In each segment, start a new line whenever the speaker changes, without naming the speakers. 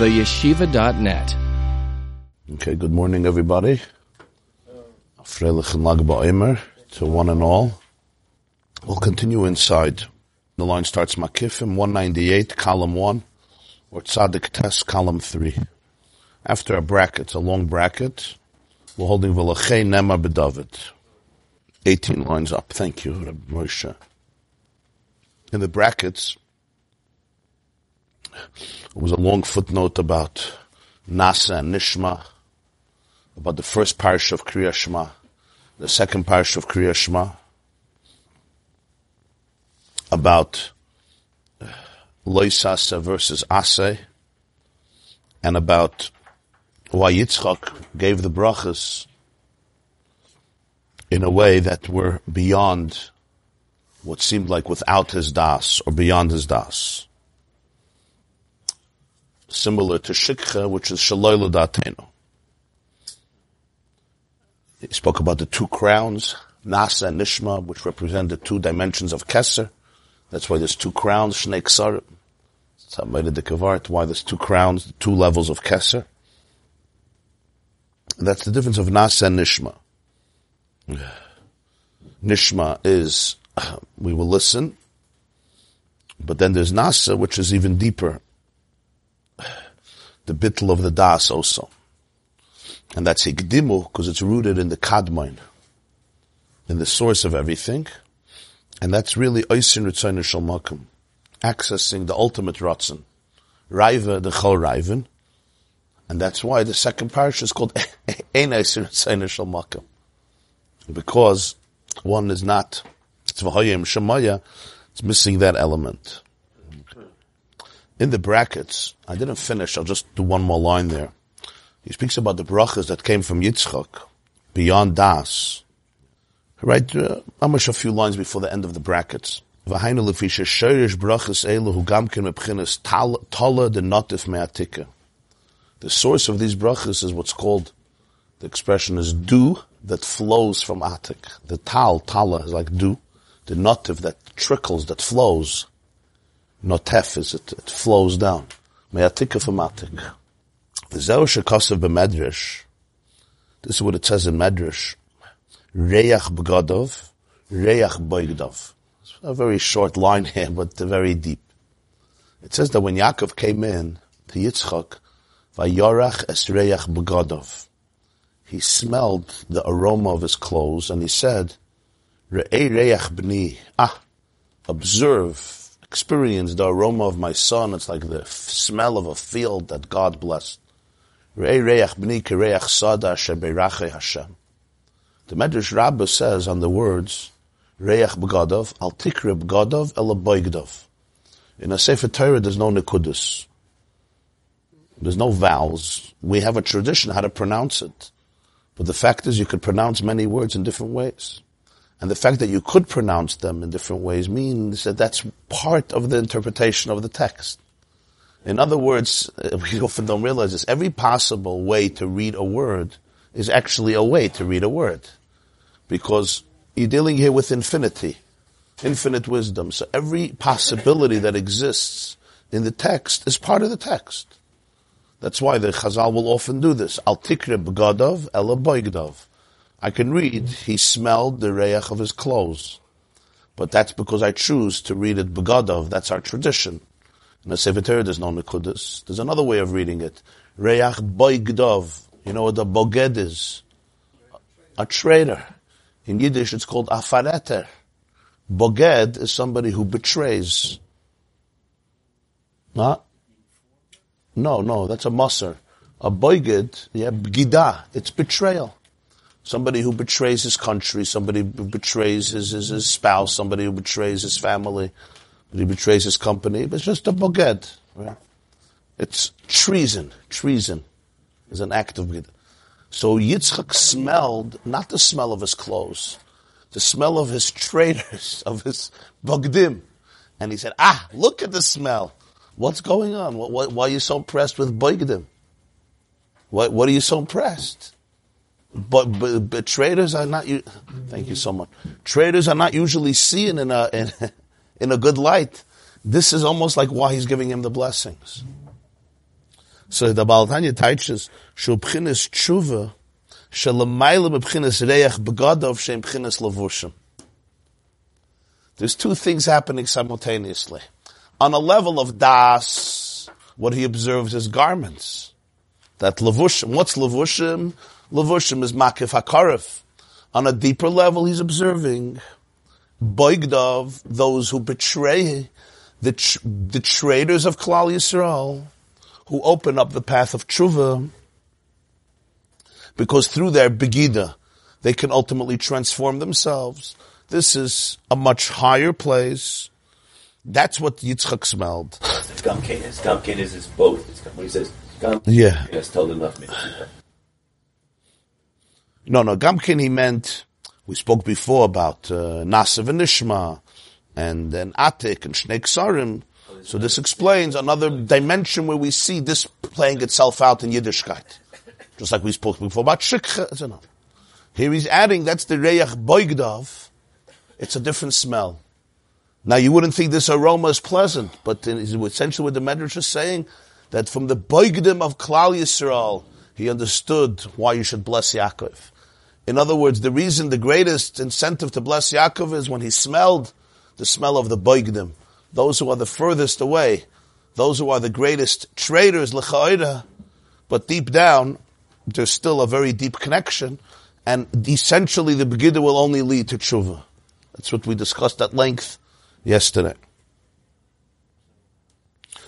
theyeshiva.net.
Okay, good morning, everybody. To one and all. We'll continue inside. The line starts Makifim 198, column 1, or Tzadik Tes, column 3. After a bracket, a long bracket, we're holding Velachei Nema B'David. 18 lines up. Thank you, Rabbi Moshe. In the brackets, there was a long footnote about Nasa and Nishma, about the first parish of Kriya Shema, the second parish of Kriya Shema, about uh, Loisasa versus Ase, and about why Yitzchak gave the brachas in a way that were beyond what seemed like without his das or beyond his das. Similar to Shikha, which is Shaloy Datenu. He spoke about the two crowns, Nasa and Nishma, which represent the two dimensions of Keser. That's why there's two crowns, Shnei Ksarim. That's why there's two crowns, two levels of Keser. That's the difference of Nasa and Nishma. Nishma is, we will listen, but then there's Nasa, which is even deeper. The bittel of the Das also. And that's Higdimu, because it's rooted in the Kadmon, in the source of everything. And that's really Oisin Ritzayin Shalmakum, accessing the ultimate Ratzin. Raiva, the Chol Raivan. And that's why the second parish is called Ein Oisin Ritzayin Shalmakum because one is not Tzvahayim Shemaya, it's missing that element. In the brackets, I didn't finish, I'll just do one more line there. He speaks about the brachas that came from Yitzchak, beyond Das. Right, uh, almost a few lines before the end of the brackets. V'hainu brachas elu hu gamkin tala notif me'atika. The source of these brachas is what's called, the expression is do that flows from Atik. The tal, tala is like dew. The notiv that trickles, that flows. Notef is it, it flows down. Me'atika from Atik. The Zeu b'medrash, this is what it says in Medrash, Reyach b'gadov, Reyach boigdov. It's a very short line here, but very deep. It says that when Yaakov came in to Yitzchak, Vayorach es Reyach b'gadov he smelled the aroma of his clothes and he said, Re'ei reach b'ni, ah, observe, experience the aroma of my son. It's like the smell of a field that God blessed. The Medrash Rabbah says on the words, Reach b'gadov, al tikre b'gadov ela boigdov. In a Sefer Torah, there's no nekudus. There's no vowels. We have a tradition how to pronounce it. But the fact is you could pronounce many words in different ways. And the fact that you could pronounce them in different ways means that that's part of the interpretation of the text. In other words, we often don't realize this. Every possible way to read a word is actually a way to read a word. Because you're dealing here with infinity, infinite wisdom. So every possibility that exists in the text is part of the text. That's why the Chazal will often do this. Al tikre b'gadov ela boigdov. I can read, he smelled the reach of his clothes. But that's because I choose to read it b'gadov. That's our tradition. In the Sefer there's no Nikudis. There's another way of reading it. Reach boigdov. You know what the boged is? A traitor. In Yiddish it's called afareter. Boged is somebody who betrays. Huh? No, no, that's a musser. A boigid, yeah, gida, it's betrayal. Somebody who betrays his country, somebody who betrays his, his, his spouse, somebody who betrays his family, he betrays his company. It's just a boged. Right? It's treason. Treason is an act of gida. So Yitzchak smelled not the smell of his clothes, the smell of his traitors, of his bogdim. And he said, ah, look at the smell. What's going on? What, what, why are you so impressed with Boigdim? What, what are you so impressed? But, but, but traders are not. Thank you so much. Traders are not usually seen in a in, in a good light. This is almost like why he's giving him the blessings. So the Balatanya teaches, Shul B'chinas Tshuva, Shalamayla B'chinas Reach Begadov Shem B'chinas Lavushim. There's two things happening simultaneously. On a level of Das, what he observes is garments. That Lavushim, what's Lavushim? Lavushim is Makif HaKarif. On a deeper level, he's observing Boigdov, those who betray the, tr- the traitors of Klal Yisrael, who open up the path of tshuva, because through their begida, they can ultimately transform themselves. This is a much higher place. That's what Yitzchak smelled.
Gamkin is Gamkin is is both. It's, when he says
Yeah.
has told enough.
No, no, Gamkin he meant, we spoke before about uh, Nasav and Nishma, and then Atik and Shnei Ksarim. So this explains another dimension where we see this playing itself out in Yiddishkeit. Just like we spoke before about Shikha. Here he's adding, that's the Reyach Boigdov. It's a different smell. Now you wouldn't think this aroma is pleasant, but essentially what the Medrash is saying, that from the Boigdim of Klal Yisrael, he understood why you should bless Yaakov. In other words, the reason, the greatest incentive to bless Yaakov is when he smelled the smell of the Boigdim. Those who are the furthest away, those who are the greatest traitors, l'cha'ira, but deep down, there's still a very deep connection, and essentially the Begiddah will only lead to tshuva. That's what we discussed at length yesterday.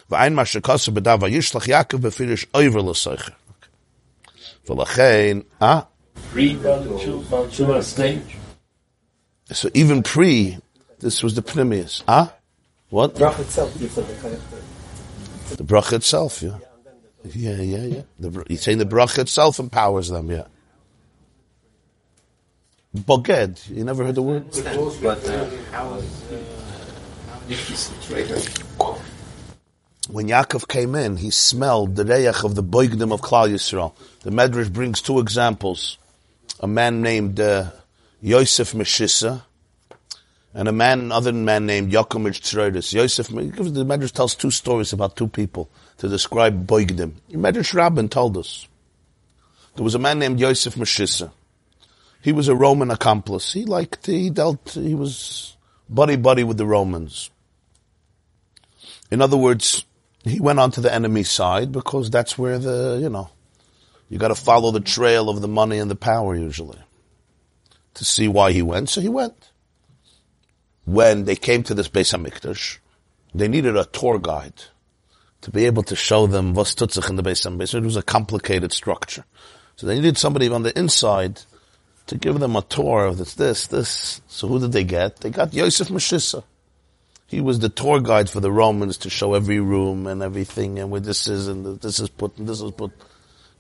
ואין מה שכוסו בדף וישלח יעקב בפירש אויבר לסויכר. ולכן, אה?
Stage.
So even pre, this was the Pnimius. Ah? What?
Brach itself gives them the kind of
The bracha itself, yeah. Yeah, yeah, yeah. The, he's saying the bracha itself empowers them, yeah. Boged, you never heard the word?
But uh,
When Yaakov came in, he smelled the reyach of the boigdim of Klal Yisrael. The Medrash brings two examples. A man named uh, Yosef Meshissa, and a man, another man named Yaakov Tzroidis. Yosef, the Medrash tells two stories about two people to describe boigdim. Medrash Rabbin told us. There was a man named Yosef Meshissa. He was a Roman accomplice. He liked, he dealt, he was buddy buddy with the Romans. In other words, he went onto the enemy side because that's where the, you know, you gotta follow the trail of the money and the power usually. To see why he went, so he went. When they came to this Beis HaMikdash, they needed a tour guide to be able to show them was tutzich in the Beis HaMikdash. It was a complicated structure. So they needed somebody on the inside to give them a tour of this, this, this. So who did they get? They got Yosef Meshissa. He was the tour guide for the Romans to show every room and everything and where this is and this is put and this is put.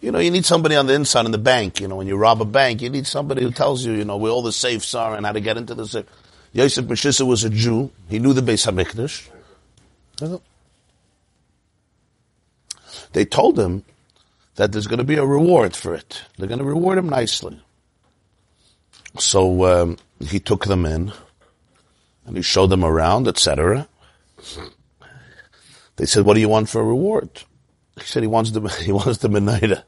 You know, you need somebody on the inside in the bank. You know, when you rob a bank, you need somebody who tells you, you know, where all the safes are and how to get into the safe. Yosef Meshissa was a Jew. He knew the Beis Hamikdash. They told him that there's going to be a reward for it. They're going to reward him nicely. So um, he took them in and he showed them around, etc. They said, "What do you want for a reward?" He said, "He wants the he wants the menorah.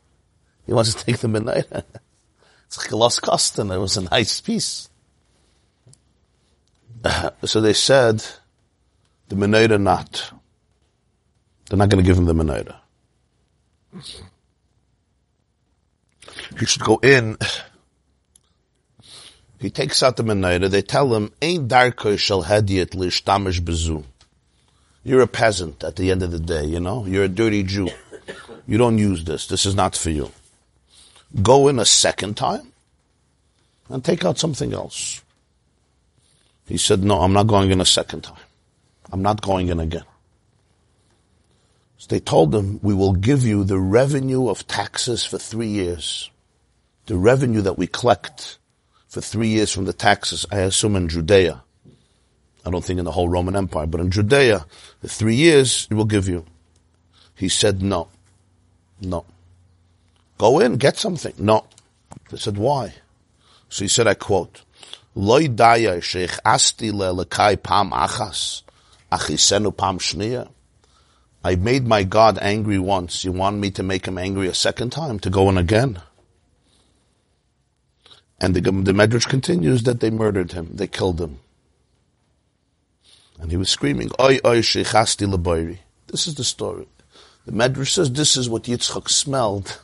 He wants to take the menorah. it's like a lost custom. It was a nice piece." so they said, "The menorah not. They're not going to give him the menorah. He should go in." He takes out the menorah. They tell him, "Ain't darko shall hediyat lishtamish bezu." You're a peasant at the end of the day, you know? You're a dirty Jew. You don't use this. This is not for you. Go in a second time and take out something else. He said, no, I'm not going in a second time. I'm not going in again. So they told him, we will give you the revenue of taxes for three years. The revenue that we collect for three years from the taxes, I assume in Judea. I don't think in the whole Roman Empire, but in Judea, the three years it will give you. He said no. No. Go in, get something. No. They said, why? So he said, I quote, Loi daya sheikh asti le lekai pam achas, achisenu pam shniya. I made my God angry once. You want me to make him angry a second time, to go in again? And the, the Medrash continues that they murdered him. They killed him. And he was screaming, Oi, oi, sheichasti labayri. This is the story. The Medrash says this is what Yitzchak smelled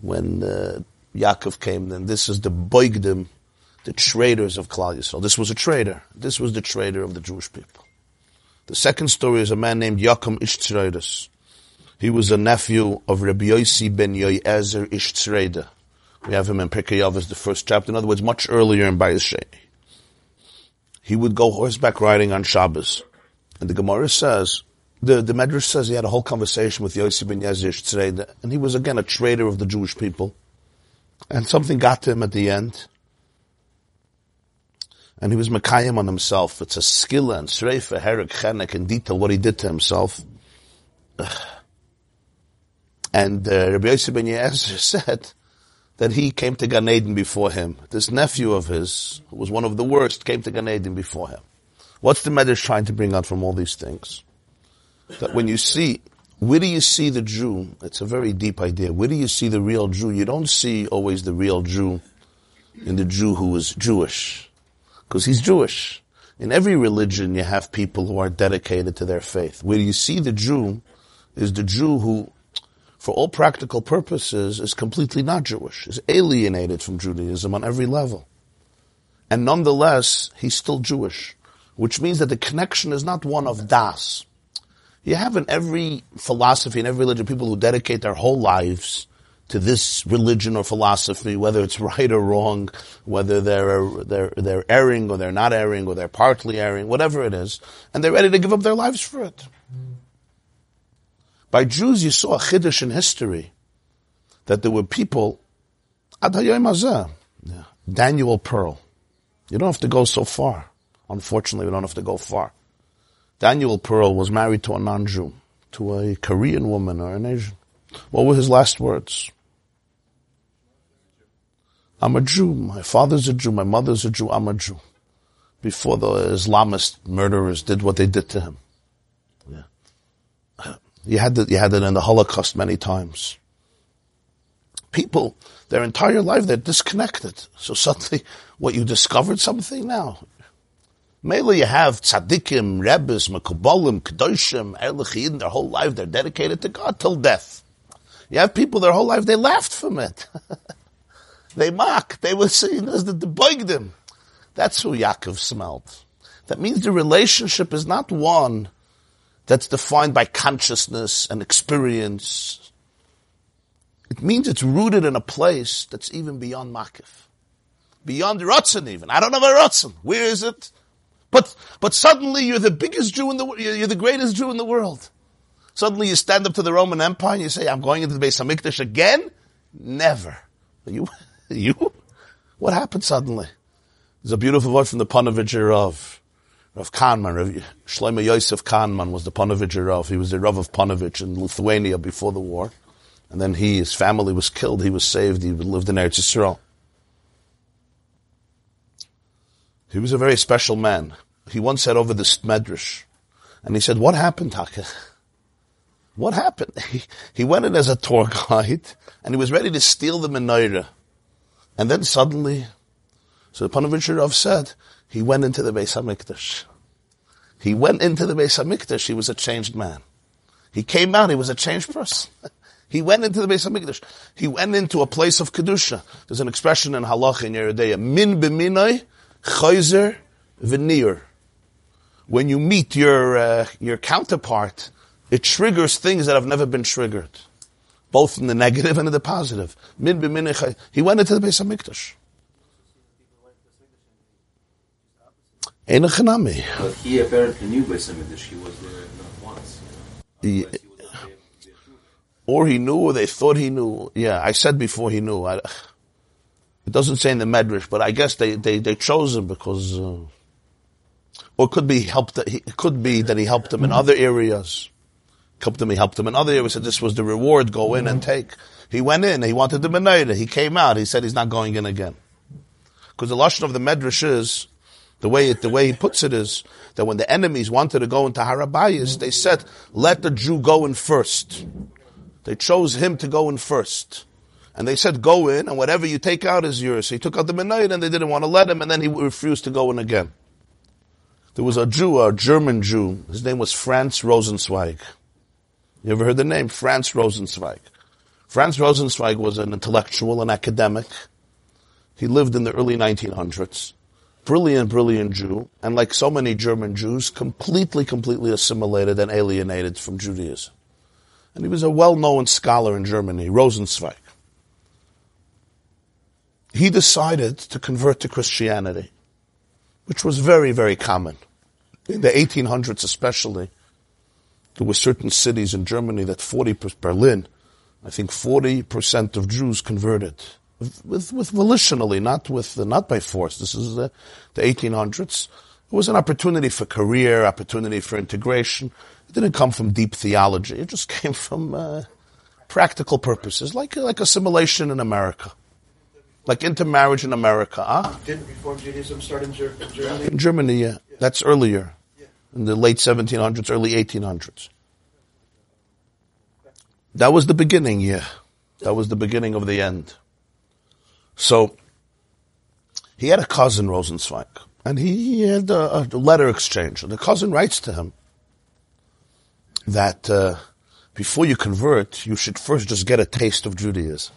when uh, Yaakov came. Then this is the boigdim, the traitors of Klal Yisrael. This was a traitor. This was the traitor of the Jewish people. The second story is a man named Yaakov Ishtzreidas. He was a nephew of Rabbi Yossi ben Yoyezer Ishtzreida. We have him in Pirkei Avos, the first chapter. In other words, much earlier in Bayis He would go horseback riding on Shabbos. And the Gemara says, the, the Medrash says he had a whole conversation with Yosef ben Yoyezer today, and he was again a traitor of the Jewish people. And something got to him at the end and he was Makayim on himself. It's a skill and Sreifa, Herek, Chenek, in detail what he did to himself. And uh, Rabbi Yosef ben Yezer said that he came to Gan Eden before him. This nephew of his, who was one of the worst, came to Gan Eden before him. What's the Medrash trying to bring out from all these things? That when you see, where do you see the Jew? It's a very deep idea. Where do you see the real Jew? You don't see always the real Jew in the Jew who is Jewish because he's Jewish. In every religion, you have people who are dedicated to their faith. Where you see the Jew is the Jew who, for all practical purposes, is completely not Jewish, is alienated from Judaism on every level. And nonetheless, he's still Jewish, which means that the connection is not one of das. You have in every philosophy, in every religion, people who dedicate their whole lives to this religion or philosophy, whether it's right or wrong, whether they're, they're, they're erring or they're not erring or they're partly erring, whatever it is, and they're ready to give up their lives for it. By Jews, you saw a chiddush in history that there were people, Daniel Pearl. You don't have to go so far. Unfortunately, we don't have to go far. Daniel Pearl was married to a non-Jew, to a Korean woman or an Asian. What were his last words? I'm a Jew. My father's a Jew. My mother's a Jew. I'm a Jew. Before the Islamist murderers did what they did to him. Yeah. You had that, you had it in the Holocaust many times. People, their entire life, they're disconnected. So suddenly, what you discovered something now. Mainly you have tzaddikim, rebbes, mekubalim, kedoshim, erlich their whole life they're dedicated to God till death. You have people their whole life, they laughed from it. they mock. They were saying, they bugged him. That's who Yaakov smelled. That means the relationship is not one that's defined by consciousness and experience. It means it's rooted in a place that's even beyond Makif. Beyond Ratzin even. I don't know about Ratzin. Where is it? But, but suddenly you're the biggest Jew in the, you're the greatest Jew in the world. Suddenly you stand up to the Roman Empire and you say, I'm going into the Beis Hamikdash again? Never. You, you? What happened suddenly? There's a beautiful word from the Panovich of Rav Kahaneman, Rav Shlomo Yosef Kahaneman was the Panovich Rav. He was the Rav of Panovich in Lithuania before the war. And then he, his family was killed. He was saved. He lived in Eretz Yisrael. He was a very special man. He once said over the Medrash, and he said, what happened, Taka? What happened? He, he went in as a tour guide and he was ready to steal the menorah. And then suddenly, so the Panovich said, he went into the Beis HaMikdash. He went into the Beis HaMikdash, he was a changed man. He came out, he was a changed person. he went into the Beis HaMikdash. He went into a place of Kedusha. There's an expression in Halach in Yeridea, min b'minoi, chayzer v'nir. When you meet your, uh, your counterpart, it triggers things that have never been triggered, both in the negative and in the positive. Min He went into the Beis Hamikdash.
But he apparently knew Beis Hamikdash. He was there not once. You know? he,
or he knew, or they thought he knew. Yeah, I said before he knew. I, it doesn't say in the Medrash, but I guess they, they, they chose him because, uh, or it could be helped. It could be that he helped them in other areas helped him, he helped him in other areas, said this was the reward, go in and take. He went in, he wanted the Menorah, he came out, he said he's not going in again. Because the Lashon of the Medrash is, The way it, the way he puts it is that when the enemies wanted to go into Harabayas, they said, let the Jew go in first. They chose him to go in first. And they said, go in, and whatever you take out is yours. So he took out the Menayit, and they didn't want to let him, and then he refused to go in again. There was a Jew, a German Jew. His name was Franz Rosenzweig. You ever heard the name? Franz Rosenzweig. Franz Rosenzweig was an intellectual, an academic. He lived in the early 1900s. Brilliant, brilliant Jew. And like so many German Jews, completely, completely assimilated and alienated from Judaism. And he was a well-known scholar in Germany, Rosenzweig. He decided to convert to Christianity, which was very, very common. In the 1800s especially, there were certain cities in Germany that 40, Berlin, I think 40% of Jews converted. With, with volitionally, not with, not by force. This is the, the 1800s. It was an opportunity for career, opportunity for integration. It didn't come from deep theology. It just came from uh, practical purposes, like like assimilation in America, like intermarriage in America. Huh?
Didn't Reform Judaism start in, Ger- in Germany?
In Germany, yeah, that's earlier, yeah. in the late 1700s, early 1800s. That was the beginning, yeah. That was the beginning of the end. So, he had a cousin, Rosenzweig, and he, he had a, a letter exchange. And the cousin writes to him that uh, before you convert, you should first just get a taste of Judaism.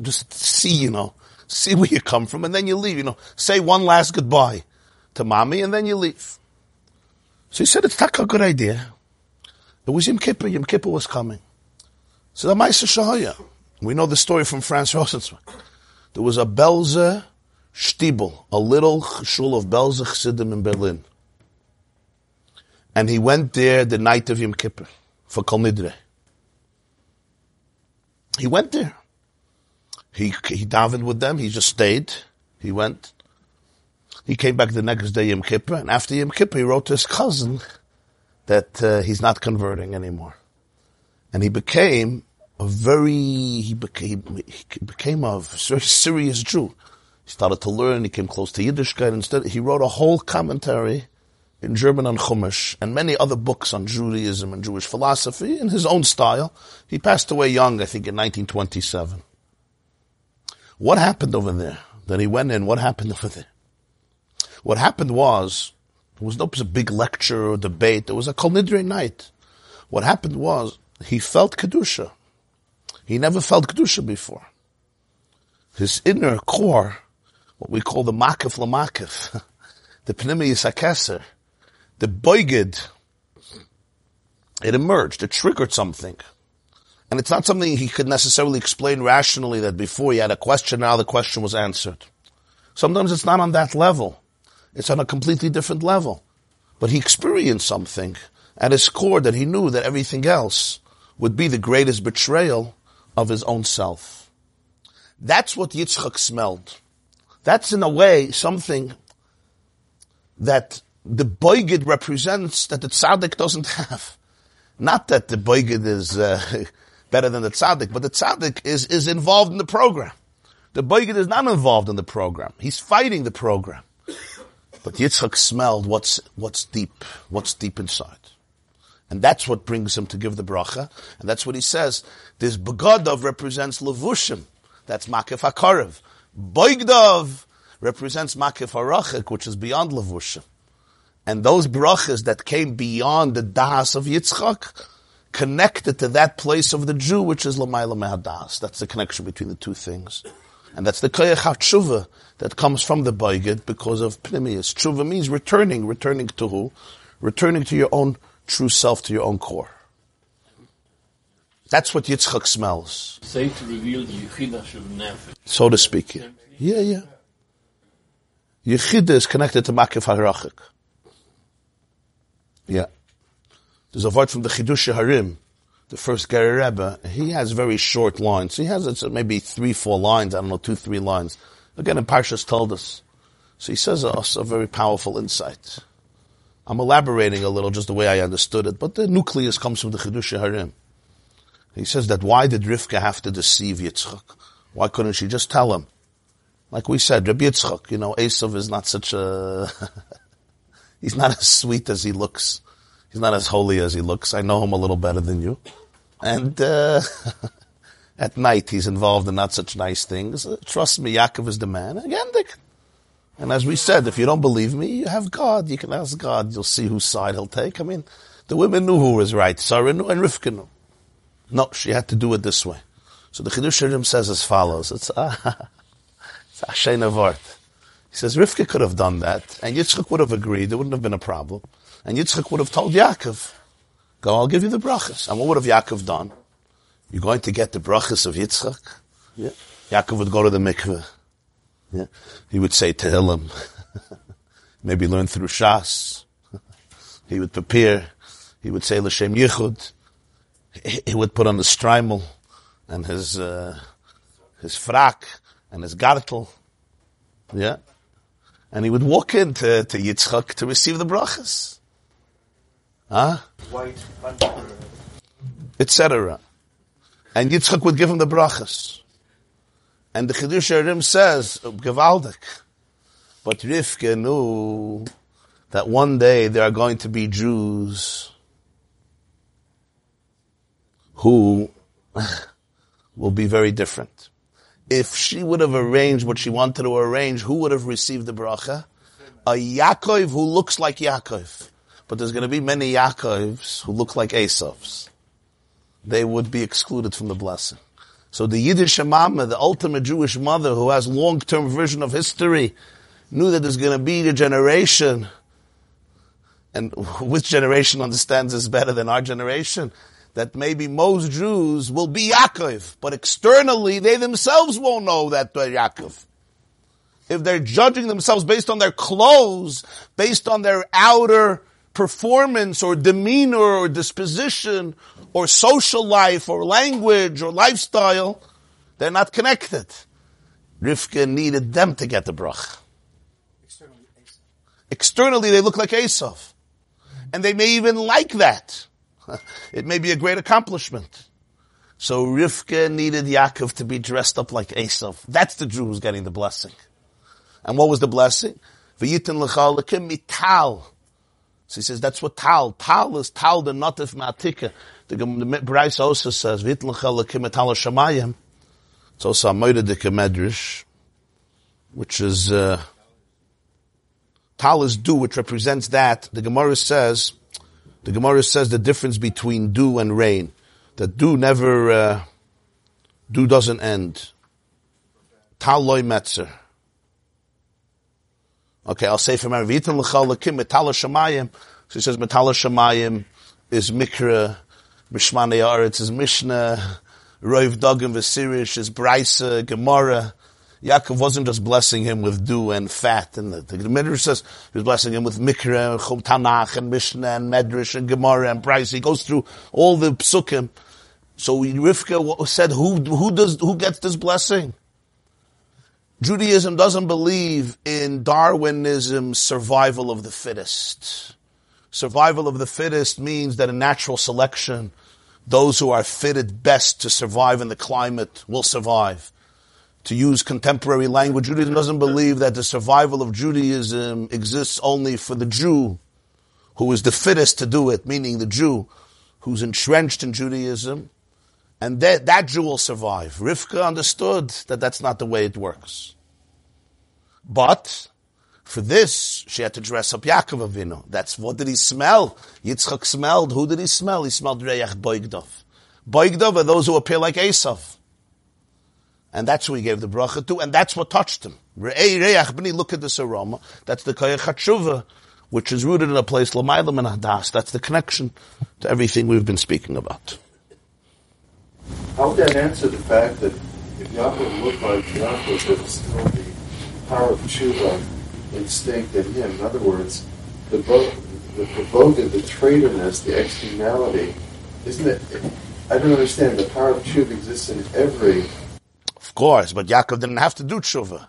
Just see, you know, see where you come from, and then you leave. You know, say one last goodbye to mommy, and then you leave. So he said, it's not a good idea. It was Yom Kippur. Yom Kippur was coming. So the Maisa Shahaya. We know the story from Franz Rosenzweig. There was a Belze Stiebel, a little shul of Belze Chassidim in Berlin. And he went there the night of Yom Kippur for Kol Nidre. He went there. He, he davened with them. He just stayed. He went. He came back the next day, Yom Kippur, and after Yom Kippur, he wrote to his cousin that uh, he's not converting anymore. And he became a very, he became, he became a very serious Jew. He started to learn, he came close to Yiddishkeit. Instead, he wrote a whole commentary in German on Chumash and many other books on Judaism and Jewish philosophy in his own style. He passed away young, I think, in 1927. What happened over there? Then he went in, what happened over there? What happened was, there was no big lecture or debate, there was a Kol Nidre night. What happened was, he felt Kedusha. He never felt Kedusha before. His inner core, what we call the Makif Lamakif, the Pnimius Akeser, the Boigid, it emerged, it triggered something. And it's not something he could necessarily explain rationally that before he had a question, now the question was answered. Sometimes it's not on that level. It's on a completely different level. But he experienced something at his core that he knew that everything else would be the greatest betrayal of his own self. That's what Yitzchak smelled. That's in a way something that the boigid represents that the tzaddik doesn't have. Not that the boigid is uh, better than the tzaddik, but the tzaddik is, is involved in the program. The boigid is not involved in the program. He's fighting the program. But Yitzchak smelled what's, what's deep, what's deep inside. And that's what brings him to give the bracha. And that's what he says. This Begodov represents Levushim. That's Makif HaKarev. Boigdov represents Makif HaRachik, which is beyond Levushim. And those brachas that came beyond the das of Yitzchak, connected to that place of the Jew, which is Lamayla Mehadas. That's the connection between the two things. And that's the Koyach HaTshuva that comes from the Baigid because of Pnimius. Tshuva means returning, returning to who? Returning to your own true self, to your own core. That's what Yitzchak smells.
Say to reveal the Yechidah of Nefesh.
So to speak. Yeah, yeah. yeah. Yechidah is connected to Makif HaRachik. Yeah. There's a word from the Chiddushei HaRim, the first Gerrer Rebbe. He has very short lines. He has maybe three, four lines. I don't know, two, three lines. Again, in Parshas told us. So he says us a very powerful insight. I'm elaborating a little just the way I understood it, but the nucleus comes from the Chiddushei HaRim. He says that why did Rivka have to deceive Yitzchak? Why couldn't she just tell him? Like we said, Rabbi Yitzchak, you know, Esav is not such a, he's not as sweet as he looks. He's not as holy as he looks. I know him a little better than you. And, uh, at night he's involved in not such nice things. Uh, trust me, Yaakov is the man. Again. And as we said, if you don't believe me, you have God. You can ask God. You'll see whose side he'll take. I mean, the women knew who was right. Sarah knew and Rivka knew. No, she had to do it this way. So the Chiddushei HaRim says as follows. It's, ah, it's Ashena Vart. He says, Rivka could have done that, and Yitzchak would have agreed. There wouldn't have been a problem. And Yitzchak would have told Yaakov, go, I'll give you the brachas. And what would have Yaakov done? You're going to get the brachas of Yitzchak? Yeah. Yaakov would go to the mikveh. Yeah. He would say Tehillim. Maybe learn through Shas. he would prepare. He would say L'Shem Yichud. He would put on the shtreimel and his, uh, his frak and his gartel. Yeah. And he would walk into to Yitzchak to receive the brachas. Huh? Etc. And Yitzchak would give him the brachas. And the Chiddushei HaRim says, Gevaldik. But Rivka knew that one day there are going to be Jews who will be very different. If she would have arranged what she wanted to arrange, who would have received the bracha? A Yaakov who looks like Yaakov. But there's going to be many Yaakovs who look like Esavs. They would be excluded from the blessing. So the Yiddish mama, the ultimate Jewish mother who has long-term vision of history, knew that there's going to be a generation, and which generation understands this better than our generation? That maybe most Jews will be Yaakov, but externally they themselves won't know that they're Yaakov. If they're judging themselves based on their clothes, based on their outer performance or demeanor or disposition or social life or language or lifestyle, they're not connected. Rivka needed them to get the brach.
Externally,
Externally, they look like Esav. And they may even like that. It may be a great accomplishment. So Rivka needed Yaakov to be dressed up like Esav. That's the Jew who's getting the blessing. And what was the blessing? V'yitin l'chalakim mital. So he says that's what tal. Tal is tal the notif ma'atika. The, the Bryce also says v'yitin l'chalakim mital shamayim. It's also a Moededike Medrash, which is, uh, tal is dew, which represents that. The Gemara says, the Gemara says the difference between dew and rain. That dew never, uh, dew doesn't end. Tal loy metzer. Okay, I'll say from Vitam l'chalakim metala shamayim. So he says metala shamayim is mikra, mishmane aretz is mishnah, roiv dogim v'sirish is brisa, gemara. Yaakov wasn't just blessing him with dew and fat, and the, the Midrash says he was blessing him with mikra, chum tanach, and mishnah, and medrash, and gemara, and brisa. He goes through all the psukim. So Rivka said, "Who who does who gets this blessing?" Judaism doesn't believe in Darwinism's survival of the fittest. Survival of the fittest means that in natural selection, those who are fitted best to survive in the climate will survive. To use contemporary language, Judaism doesn't believe that the survival of Judaism exists only for the Jew who is the fittest to do it, meaning the Jew who's entrenched in Judaism, and that, that Jew will survive. Rivka understood that that's not the way it works. But for this, she had to dress up Yaakov Avinu. That's what did he smell? Yitzchak smelled. Who did he smell? He smelled Reyach Boigdov. Boigdov are those who appear like Esav. And that's who he gave the bracha to, and that's what touched him. Re'ei Reyach B'ni, look at this aroma. That's the Koyach which is rooted in a place, Lamaylam and Hadas. That's the connection to everything we've been speaking about.
How would that answer the fact that if Yaakov looked like Yaakov, there was still the power of tshuva instinct in him? In other words, the vo- the provoted, the traitorness, the externality, isn't it? I don't understand. The power of tshuva exists in every.
Of course, but Yaakov didn't have to do tshuva.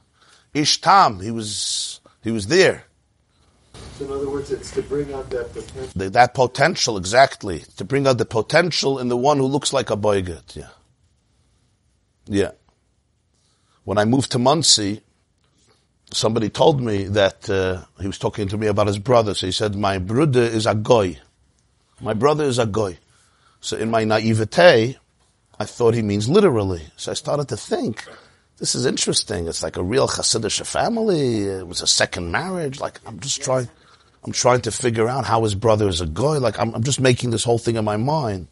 Ishtam, he was, he was there.
In other words, it's to bring out that potential.
The- that potential, exactly. To bring out the potential in the one who looks like a boygut. Yeah. Yeah. When I moved to Monsey, somebody told me that uh, he was talking to me about his brother. So he said, "My brother is a goy. My brother is a goy." So in my naivete, I thought he means literally. So I started to think, this is interesting. It's like a real Hasidic family. It was a second marriage. Like I'm just trying, I'm trying to figure out how his brother is a guy. Like I'm, I'm just making this whole thing in my mind.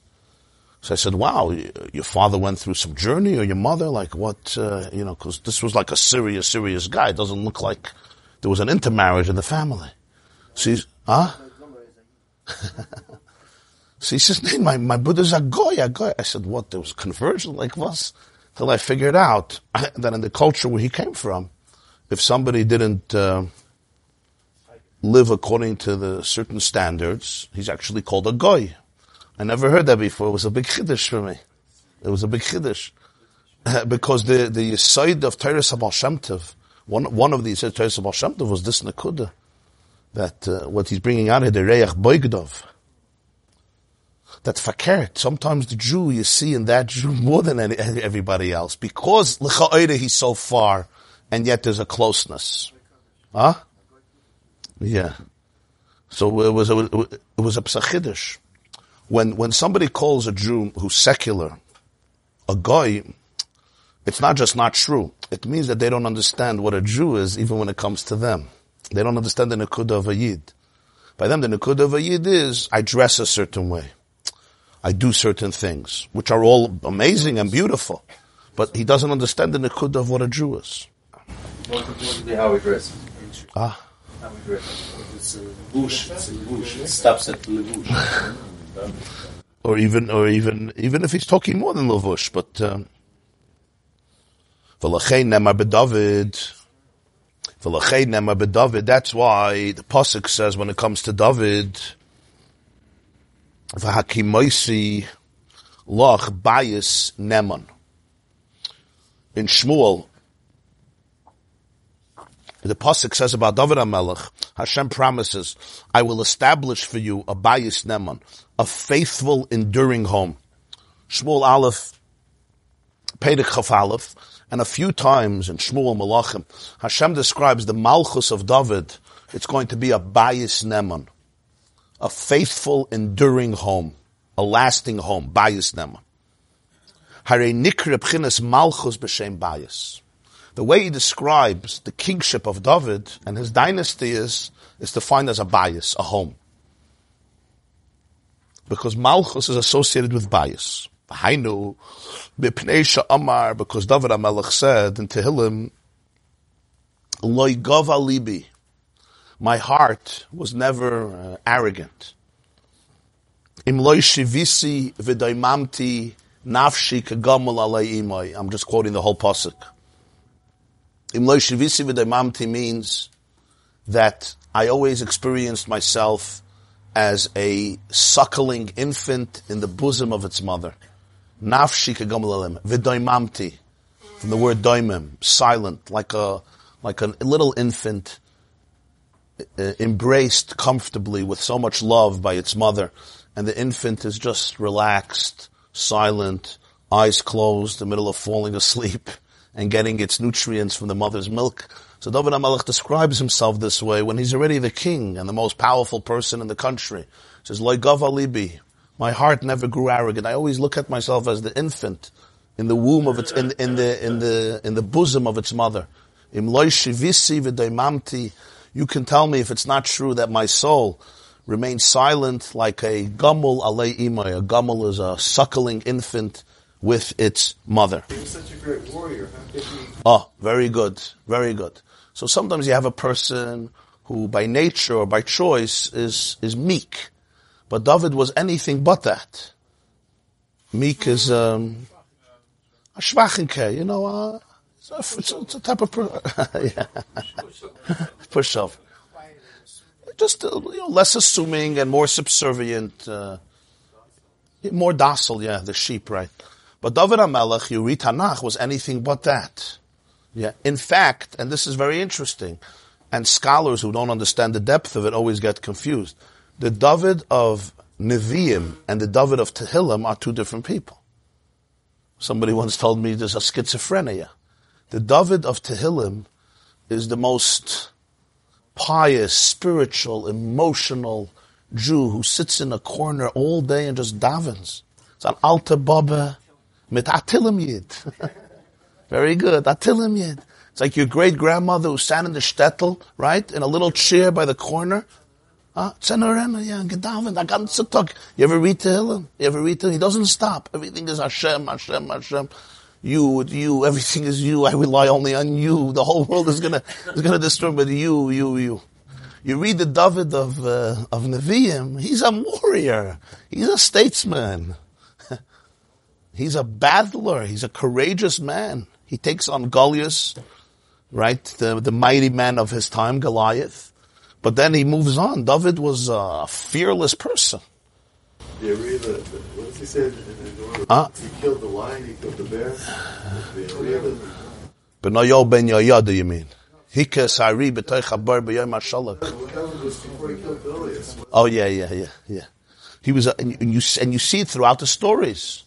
So I said, wow, your father went through some journey or your mother? Like what, uh, you know, cause this was like a serious, serious guy. It doesn't look like there was an intermarriage in the family. So he's, huh? So he says, "Nee, my, my brother's a guy, a goy. I said, what, there was conversion like was? Till I figured out that in the culture where he came from, if somebody didn't uh, live according to the certain standards, he's actually called a goy. I never heard that before. It was a big chiddush for me. It was a big chiddush. because the, the side of Teres Abal Shem Tov, one, one of these Teres Abal Shem was this Nakuda, that uh, what he's bringing out here, the Reach Boigdov, that fakert, sometimes the Jew you see in that Jew more than any, everybody else, because l'cha'oida he's so far, and yet there's a closeness. Huh? Yeah. So it was a, it was a psachidish. When, when somebody calls a Jew who's secular, a guy, it's not just not true. It means that they don't understand what a Jew is, even when it comes to them. They don't understand the Nakuda of a Yid. By them, the Nakuda of a Yid is, I dress a certain way. I do certain things, which are all amazing and beautiful. But he doesn't understand the Nakuda of what a Jew is.
What be how we dress?
Ah.
It's levush. It's levush. It stops at levush.
or even, or even, even if he's talking more than Lavush, but, um, that's why the Pasuk says when it comes to David, V'hakimoisi loch bayis neman. In Shmuel, the Pasuk says about David HaMelech, Hashem promises, I will establish for you a bayis neman, a faithful, enduring home. Shmuel Aleph, Pedek Chaf Aleph, and a few times in Shmuel Malachim, Hashem describes the Malchus of David. It's going to be a bayis neman, a faithful, enduring home, a lasting home, bayis neman. Hare nikre b'chinas Malchus b'shem bayis. The way he describes the kingship of David and his dynasty is, is defined as a bias, a home. Because Malchus is associated with bias. Hainu, b'pnei Amar, because David HaMelech said in Tehillim, Loi libi, my heart was never uh, arrogant. I'm just quoting the whole pasuk. Im loi shivisi v'daimamti means that I always experienced myself as a suckling infant in the bosom of its mother. Nafshi kagamulalim, v'doimamti, from the word doimim, silent, like a, like a little infant, uh, embraced comfortably with so much love by its mother, and the infant is just relaxed, silent, eyes closed, in the middle of falling asleep, and getting its nutrients from the mother's milk. So David HaMelech describes himself this way when he's already the king and the most powerful person in the country. He says, Loigav alibi, my heart never grew arrogant. I always look at myself as the infant in the womb of its, in, in the, in the, in the bosom of its mother. Im shivisi. You can tell me if it's not true that my soul remains silent like a gumul alei imay. A gumul is a suckling infant with its mother.
He was such a great warrior. He?
Oh, very good, very good. So sometimes you have a person who by nature or by choice is, is meek. But David was anything but that. Meek is, um, a schwachenke, you know, uh, it's, a, it's, a, it's a type of, per- yeah. push off. Just, uh, you know, less assuming and more subservient, uh, more docile, yeah, the sheep, right? But David HaMelech, you read Tanakh, was anything but that. Yeah. In fact, and this is very interesting, and scholars who don't understand the depth of it always get confused. The David of Nevi'im and the David of Tehillim are two different people. Somebody once told me there's a schizophrenia. The David of Tehillim is the most pious, spiritual, emotional Jew who sits in a corner all day and just davens. It's an alter baba mit atilim yid. Very good, atilim yid. It's like your great grandmother who sat in the shtetl, right, in a little chair by the corner. Ganze You ever read Tehillim? You ever read Tehillim? He doesn't stop. Everything is Hashem, Hashem, Hashem. You, you, everything is you. I rely only on you. The whole world is gonna, is gonna destroy, but you, you, you. You read the David of, uh, of Nevi'im, he's a warrior. He's a statesman. He's a battler. He's a courageous man. He takes on Goliath, right? The, the mighty man of his time, Goliath. But then he moves on. David was a fearless person.
Do you read the, what does he say in the order?
Huh?
He killed the lion, he killed the bear. Do it?
Benoyo ben Yoyada, you mean? Hikas hari b'toich habar b'yom hashalak.
That was before he killed Goliath.
Oh yeah, yeah, yeah, yeah. He was, a, and you- and you and you see it throughout the stories.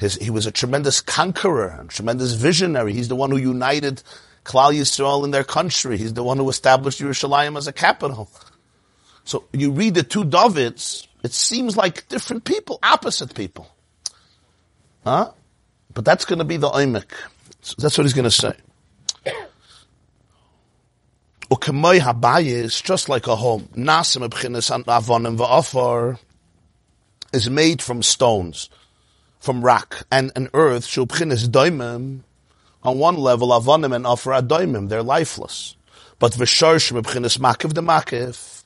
His, he was a tremendous conqueror, a tremendous visionary. He's the one who united Klal Yisrael in their country. He's the one who established Yerushalayim as a capital. So you read the two Davids, it seems like different people, opposite people. Huh? But that's going to be the oimik. So that's what he's going to say. Ukemoi habayis, just like a home, nasim ebchinis an avonim va'afar, is made from stones, from rock, and an earth, shubchinis doimim, on one level, avonim and afar adoimim, they're lifeless. But v'shorsh ebchinis makiv the makiv,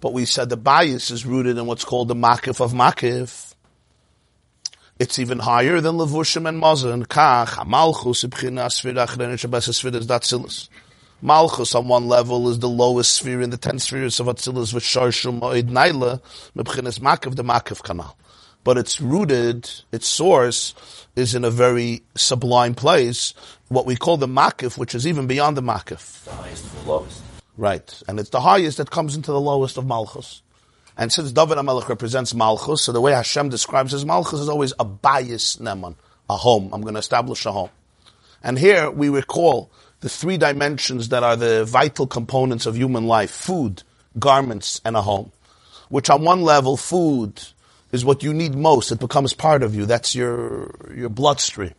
but we said the bias is rooted in what's called the makiv of makiv. It's even higher than levushim and mazan. Kach, hamalchus, ibchinas, sfira, achrenen, shabbos, sfira, is datzilus. Malchus on one level is the lowest sphere in the ten spheres of Atzilus with Sharshum Oid Naila, Mebchinas Makav, the Makav canal. But it's rooted, its source is in a very sublime place, what we call the makif, which is even beyond the makif.
The highest to the lowest.
Right. And it's the highest that comes into the lowest of Malchus. And since David HaMelech represents Malchus, so the way Hashem describes his Malchus is always a bias neman, a home. I'm going to establish a home. And here we recall the three dimensions that are the vital components of human life food, garments, and a home. Which on one level, food is what you need most. It becomes part of you. That's your, your bloodstream.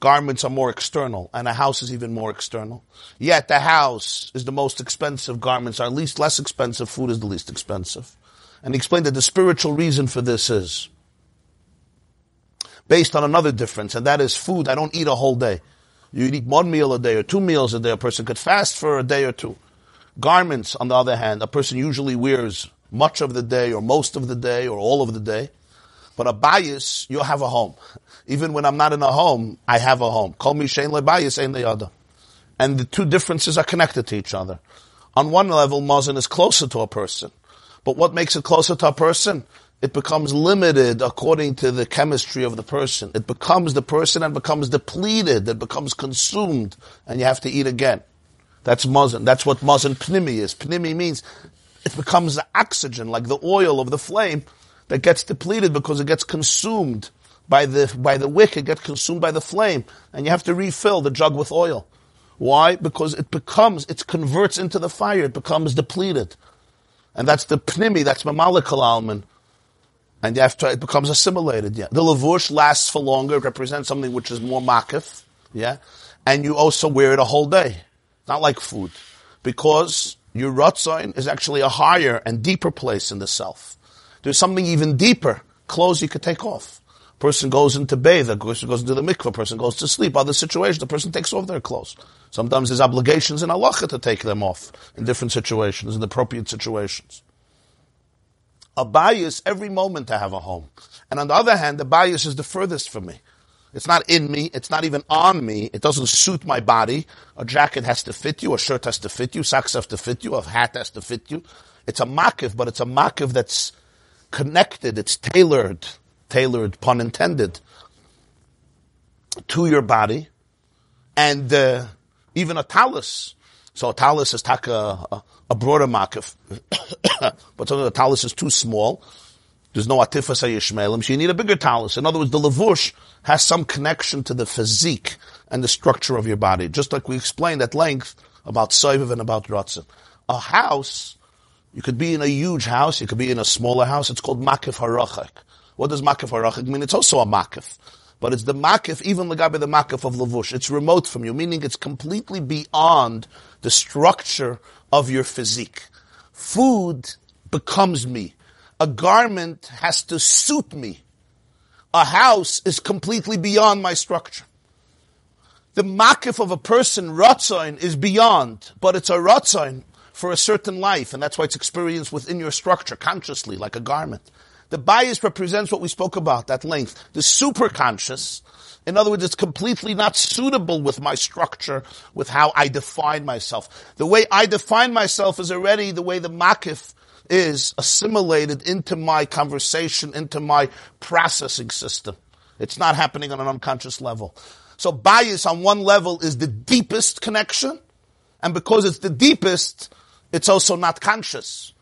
Garments are more external, and a house is even more external. Yet the house is the most expensive, garments are least less expensive, food is the least expensive. And he explained that the spiritual reason for this is based on another difference, and that is food. I don't eat a whole day. You eat one meal a day or two meals a day. A person could fast for a day or two. Garments, on the other hand, a person usually wears much of the day or most of the day or all of the day. But a bias, you'll have a home. Even when I'm not in a home, I have a home. Call me Shane bias ain't the other. And the two differences are connected to each other. On one level, Mazan is closer to a person. But what makes it closer to a person? It becomes limited according to the chemistry of the person. It becomes the person and becomes depleted. It becomes consumed and you have to eat again. That's Mazan. That's what Mazan Pnimi is. Pnimi means it becomes the oxygen, like the oil of the flame that gets depleted because it gets consumed by the, by the wick. It gets consumed by the flame and you have to refill the jug with oil. Why? Because it becomes, it converts into the fire. It becomes depleted. And that's the pnimi, that's mamalakal alman. And after it becomes assimilated, yeah. The lavush lasts for longer, it represents something which is more makif, yeah. And you also wear it a whole day. Not like food. Because your rotzain is actually a higher and deeper place in the self. There's something even deeper. Clothes you could take off. Person goes into bathe, a person goes into the mikveh, person goes to sleep. Other situations, the person takes off their clothes. Sometimes there's obligations in halacha to take them off in different situations, in appropriate situations. A bias every moment to have a home. And on the other hand, the bias is the furthest from me. It's not in me. It's not even on me. It doesn't suit my body. A jacket has to fit you. A shirt has to fit you. Socks have to fit you. A hat has to fit you. It's a makiv, but it's a makiv that's connected. It's tailored, tailored, pun intended, to your body. And uh, even a talus. So a talus is taka, a, a broader makiv. but sometimes the talus is too small. There's no atifas yishmelim. So you need a bigger talus. In other words, the lavush has some connection to the physique and the structure of your body. Just like we explained at length about Soiviv and about Ratzin. A house, you could be in a huge house, you could be in a smaller house, it's called Makif Harachak. What does Makif Harachak mean? It's also a Makif. But it's the Makif, even Lagabe the Makif of Lavush. It's remote from you, meaning it's completely beyond the structure of your physique. Food becomes me. A garment has to suit me. A house is completely beyond my structure. The makif of a person, ratzain, is beyond, but it's a ratzain for a certain life, and that's why it's experienced within your structure, consciously, like a garment. The bias represents what we spoke about, that length. The superconscious, in other words, it's completely not suitable with my structure, with how I define myself. The way I define myself is already the way the makif is assimilated into my conversation, into my processing system. It's not happening on an unconscious level. So bias on one level is the deepest connection, and because it's the deepest, it's also not conscious.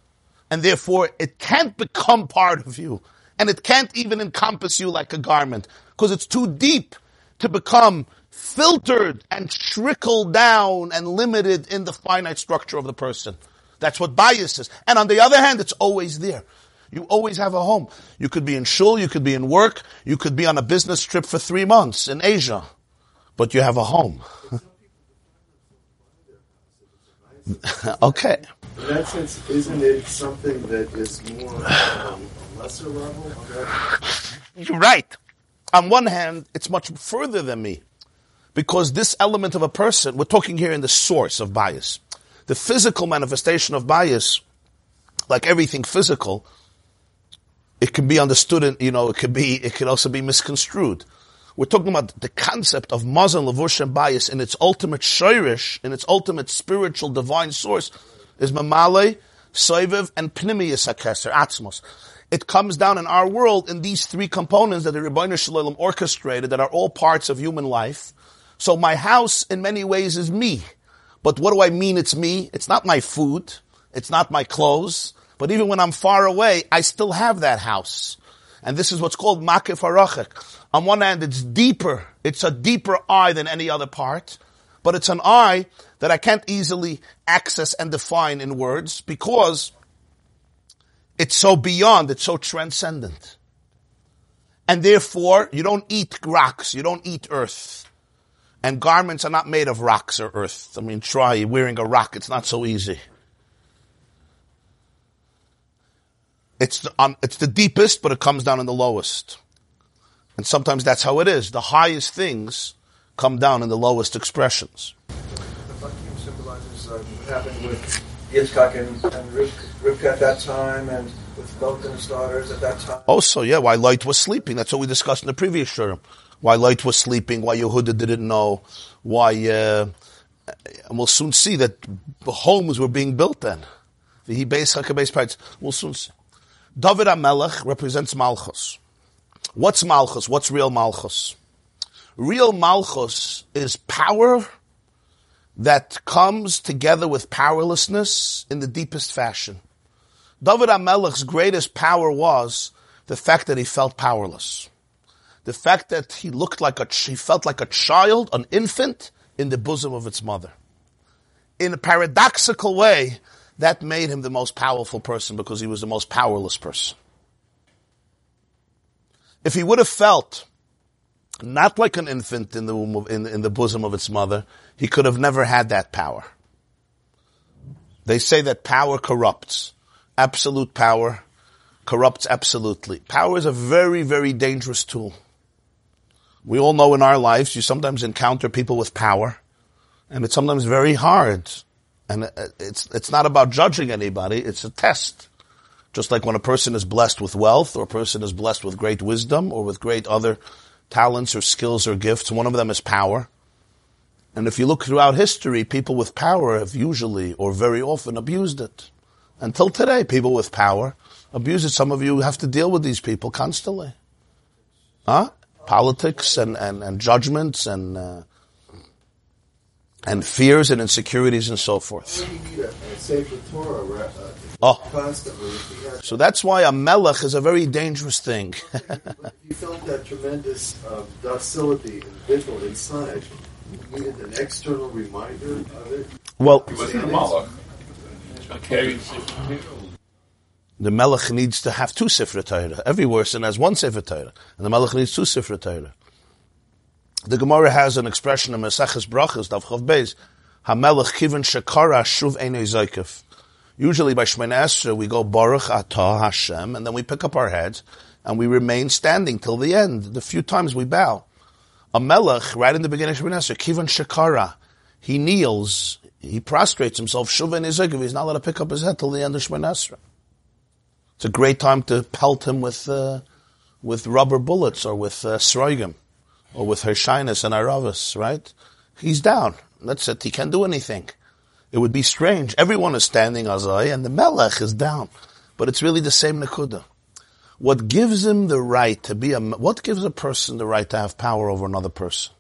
And therefore, it can't become part of you. And it can't even encompass you like a garment, because it's too deep to become filtered and trickled down and limited in the finite structure of the person. That's what bias is. And on the other hand, it's always there. You always have a home. You could be in shul, you could be in work, you could be on a business trip for three months in Asia, but you have a home. okay.
In that sense, isn't it something that is more um, a lesser level?
You're right. On one hand, it's much further than me. Because this element of a person, we're talking here in the source of bias. The physical manifestation of bias, like everything physical, it can be understood and, you know, it could be, it could also be misconstrued. We're talking about the concept of mazan, levush, and bias in its ultimate shirish, in its ultimate spiritual divine source, is mamale, soiviv, and pnimius hakeser, atzmos. It comes down in our world in these three components that the Ribbono Shel Olam orchestrated that are all parts of human life. So my house in many ways is me. But what do I mean it's me? It's not my food. It's not my clothes. But even when I'm far away, I still have that house. And this is what's called makif harachik. On one hand, it's deeper. It's a deeper eye than any other part. But it's an eye that I can't easily access and define in words because it's so beyond, it's so transcendent. And therefore, you don't eat rocks, you don't eat earth. And garments are not made of rocks or earth. I mean, try wearing a rock, it's not so easy. It's the, on, it's the deepest, but it comes down in the lowest. And sometimes that's how it is. The highest things come down in the lowest expressions.
The vacuum symbolizes uh, what happened with Yitzchak and, and Rivka, at that time, and with Milk and his daughters at that time.
Also, yeah, why Light was sleeping. That's what we discussed in the previous show. Why Light was sleeping, why Yehuda didn't know, why, uh, and we'll soon see that homes were being built then. Parts. We'll soon see. David HaMelech represents Malchus. What's Malchus? What's real Malchus? Real Malchus is power that comes together with powerlessness in the deepest fashion. David HaMelech's greatest power was the fact that he felt powerless. The fact that he looked like a, he felt like a child, an infant in the bosom of its mother. In a paradoxical way, that made him the most powerful person because he was the most powerless person. If he would have felt not like an infant in the womb of, in, in the bosom of its mother, he could have never had that power. They say that power corrupts. Absolute power corrupts absolutely. Power is a very, very dangerous tool. We all know in our lives you sometimes encounter people with power, and it's sometimes very hard. And uh, it's it's not about judging anybody; it's a test. Just like when a person is blessed with wealth, or a person is blessed with great wisdom, or with great other talents or skills or gifts, one of them is power. And if you look throughout history, people with power have usually or very often abused it. Until today, people with power abuse it. Some of you have to deal with these people constantly. Huh? Politics and, and, and judgments and, uh, and fears and insecurities and so forth.
Where do you need a, a Sefer Torah right, uh,
Oh,
constantly? If you, had,
so that's why a melech is a very dangerous thing.
you felt that tremendous uh, docility and vigil inside, you needed an external reminder of it.
Well,
He wasn't a Malach.
I carried Sefer
the Melech needs to have two Sifra Torah. Every person has one Sifra Torah, and the Melech needs two Sifra Torah. The Gemara has an expression in Maseches Brachas, Dav Chav Beis, HaMelech Kiven Shekara Shuv Einei Zoykef. Usually by Shemana Esra, we go Baruch Atah Hashem, and then we pick up our heads, and we remain standing till the end. The few times we bow. A Melech, right in the beginning of Shemana Esra, Kiven Shekara, he kneels, he prostrates himself, Shuv Einei Zoykef, he's not allowed to pick up his head till the end of Shemana Esra. It's a great time to pelt him with uh, with rubber bullets or with uh, sroigim or with Hershinus and Aravis, right? He's down. That's it. He can't do anything. It would be strange. Everyone is standing Azai and the Melech is down. But it's really the same Nakuda. What gives him the right to be a, what gives a person the right to have power over another person?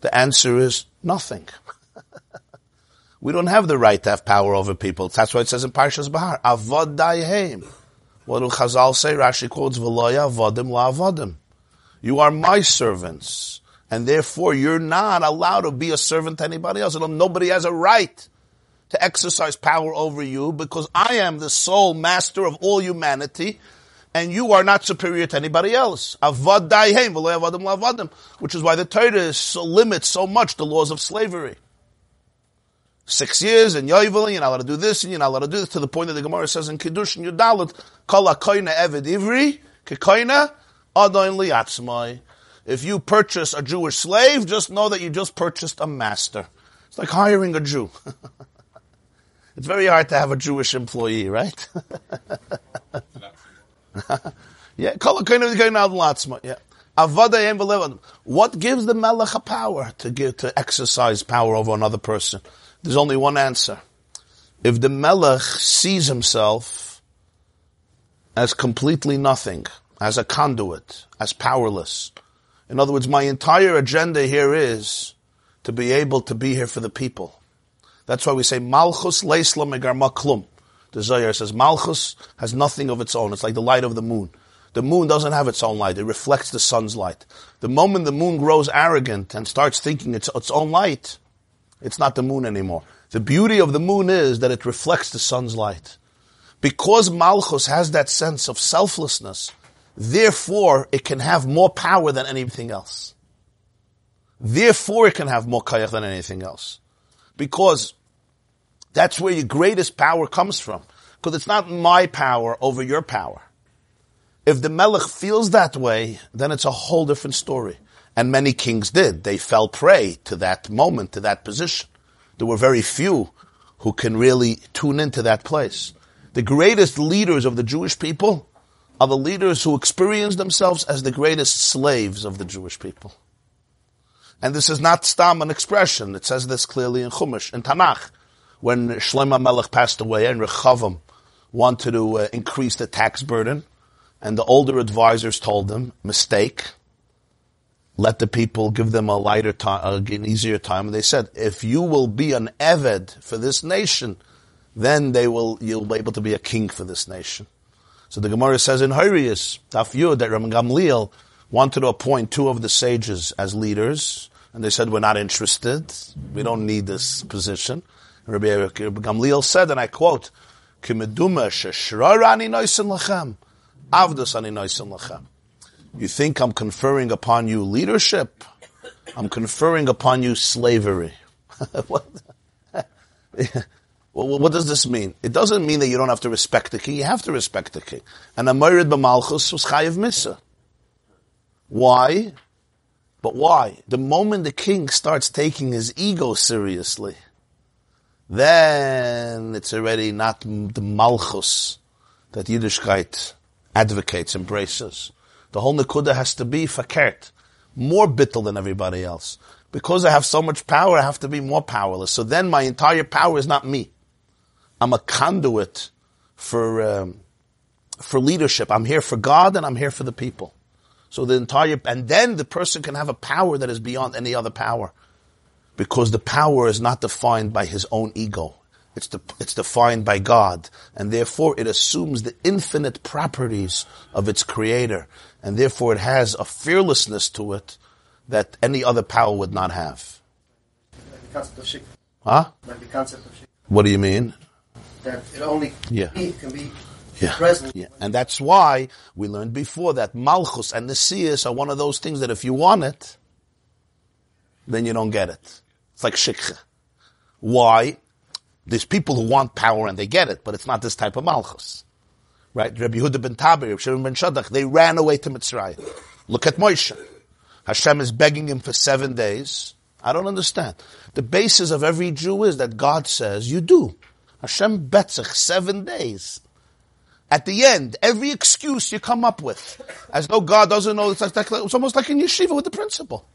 The answer is nothing. we don't have the right to have power over people. That's why it says in Parshas Bahar, Avodayhem. What do Chazal say? Rashi quotes, V'loya avodim la avodim. You are my servants. And therefore you're not allowed to be a servant to anybody else. Nobody has a right to exercise power over you because I am the sole master of all humanity and you are not superior to anybody else. Which is why the Torah limits so much the laws of slavery six years and yovel, you're not allowed to do this and you're not allowed to do this to the point that the Gemara says in Kiddushin Yudalit, kol koina eved ivri, kekoina adon liatzmai. If you purchase a Jewish slave, just know that you just purchased a master. It's like hiring a Jew. it's very hard to have a Jewish employee, right? yeah, yeah. What gives the melech a power to give, to exercise power over another person? There's only one answer. If the Melech sees himself as completely nothing, as a conduit, as powerless. In other words, my entire agenda here is to be able to be here for the people. That's why we say Malchus leisla megar maklum. The Zohar says Malchus has nothing of its own. It's like the light of the moon. The moon doesn't have its own light. It reflects the sun's light. The moment the moon grows arrogant and starts thinking it's its own light, it's not the moon anymore. The beauty of the moon is that it reflects the sun's light. Because Malchus has that sense of selflessness, therefore it can have more power than anything else. Therefore it can have more kayach than anything else. Because that's where your greatest power comes from. Because it's not my power over your power. If the Melech feels that way, then it's a whole different story. And many kings did. They fell prey to that moment, to that position. There were very few who can really tune into that place. The greatest leaders of the Jewish people are the leaders who experience themselves as the greatest slaves of the Jewish people. And this is not stam an expression. It says this clearly in Chumash, in Tanakh, when Shlomo Melech passed away and Rechavam wanted to uh, increase the tax burden, and the older advisors told them, mistake, let the people give them a lighter time, uh, an easier time. And they said, if you will be an Eved for this nation, then they will, you'll be able to be a king for this nation. So the Gemara says in Horius, Daf Yud, that Ram Gamliel wanted to appoint two of the sages as leaders, and they said, we're not interested. We don't need this position. Rabbi Gamliel said, and I quote, Kimeduma sheshrarani noisin lachem, avdus ani noisin lachem. You think I'm conferring upon you leadership? I'm conferring upon you slavery. what, what does this mean? It doesn't mean that you don't have to respect the king. You have to respect the king. And Amorid b'malchus was chayiv misa. Why? But why? The moment the king starts taking his ego seriously, then it's already not the malchus that Yiddishkeit advocates, embraces. The whole Nakuda has to be fakert, more bittel than everybody else. Because I have so much power, I have to be more powerless. So then my entire power is not me. I'm a conduit for, um, for leadership. I'm here for God and I'm here for the people. So the entire, and then the person can have a power that is beyond any other power. Because the power is not defined by his own ego. It's, de- it's defined by God. And therefore it assumes the infinite properties of its creator. And therefore it has a fearlessness to it that any other power would not have. Huh?
Like the concept of shit.
What do you mean?
That it only
Yeah.
can be
Yeah.
present.
Yeah. And that's why we learned before that Malchus and Nesias are one of those things that if you want it, then you don't get it. It's like Shikha. Why? There's people who want power and they get it, but it's not this type of Malchus. Right? Rabbi Yehuda ben Tabbai, Rabbi Shimon ben Shaddach, they ran away to Mitzrayim. Look at Moshe. Hashem is begging him for seven days. I don't understand. The basis of every Jew is that God says, you do. Hashem betzach, seven days. At the end, every excuse you come up with, as though God doesn't know, it's, like, it's almost like in yeshiva with the principal.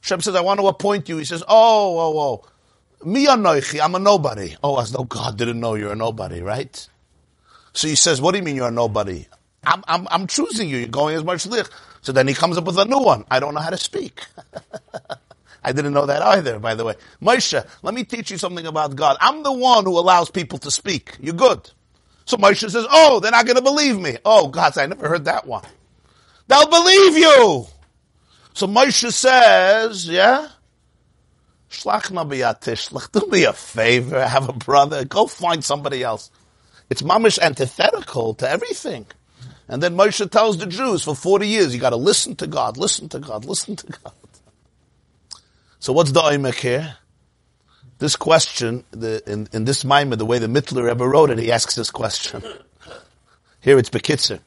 Hashem says, I want to appoint you. He says, oh, oh, oh. Mi anoichi, I'm a nobody. Oh, as though God didn't know you're a nobody, right? So he says, what do you mean you're nobody? I'm, I'm, I'm choosing you. You're going as much lich. So then he comes up with a new one. I don't know how to speak. I didn't know that either, by the way. Moshe, let me teach you something about God. I'm the one who allows people to speak. You're good. So Moshe says, oh, they're not going to believe me. Oh, God, I never heard that one. They'll believe you. So Moshe says, yeah? Shlach. Do me a favor. Have a brother. Go find somebody else. It's mamish antithetical to everything. And then Moshe tells the Jews for 40 years, you got to listen to God, listen to God, listen to God. So what's the oimek here? This question, the, in, in this mimer, the way the Mitteler Rebbe wrote it, he asks this question. Here it's Bekitzer.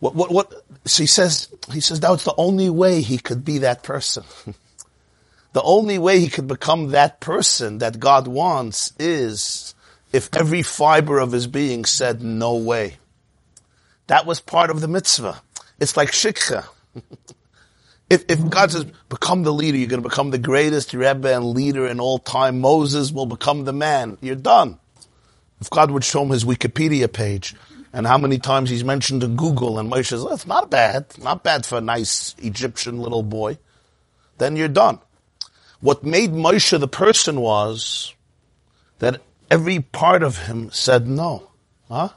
What, what, what, so he says, he says that was the only way he could be that person. the only way he could become that person that God wants is if every fiber of his being said, no way. That was part of the mitzvah. It's like shikha. if, if God says, become the leader, you're going to become the greatest Rebbe and leader in all time, Moses will become the man. You're done. If God would show him his Wikipedia page and how many times he's mentioned in Google and Moshe says, oh, it's not bad, not bad for a nice Egyptian little boy, then you're done. What made Moshe the person was that every part of him said no. Huh?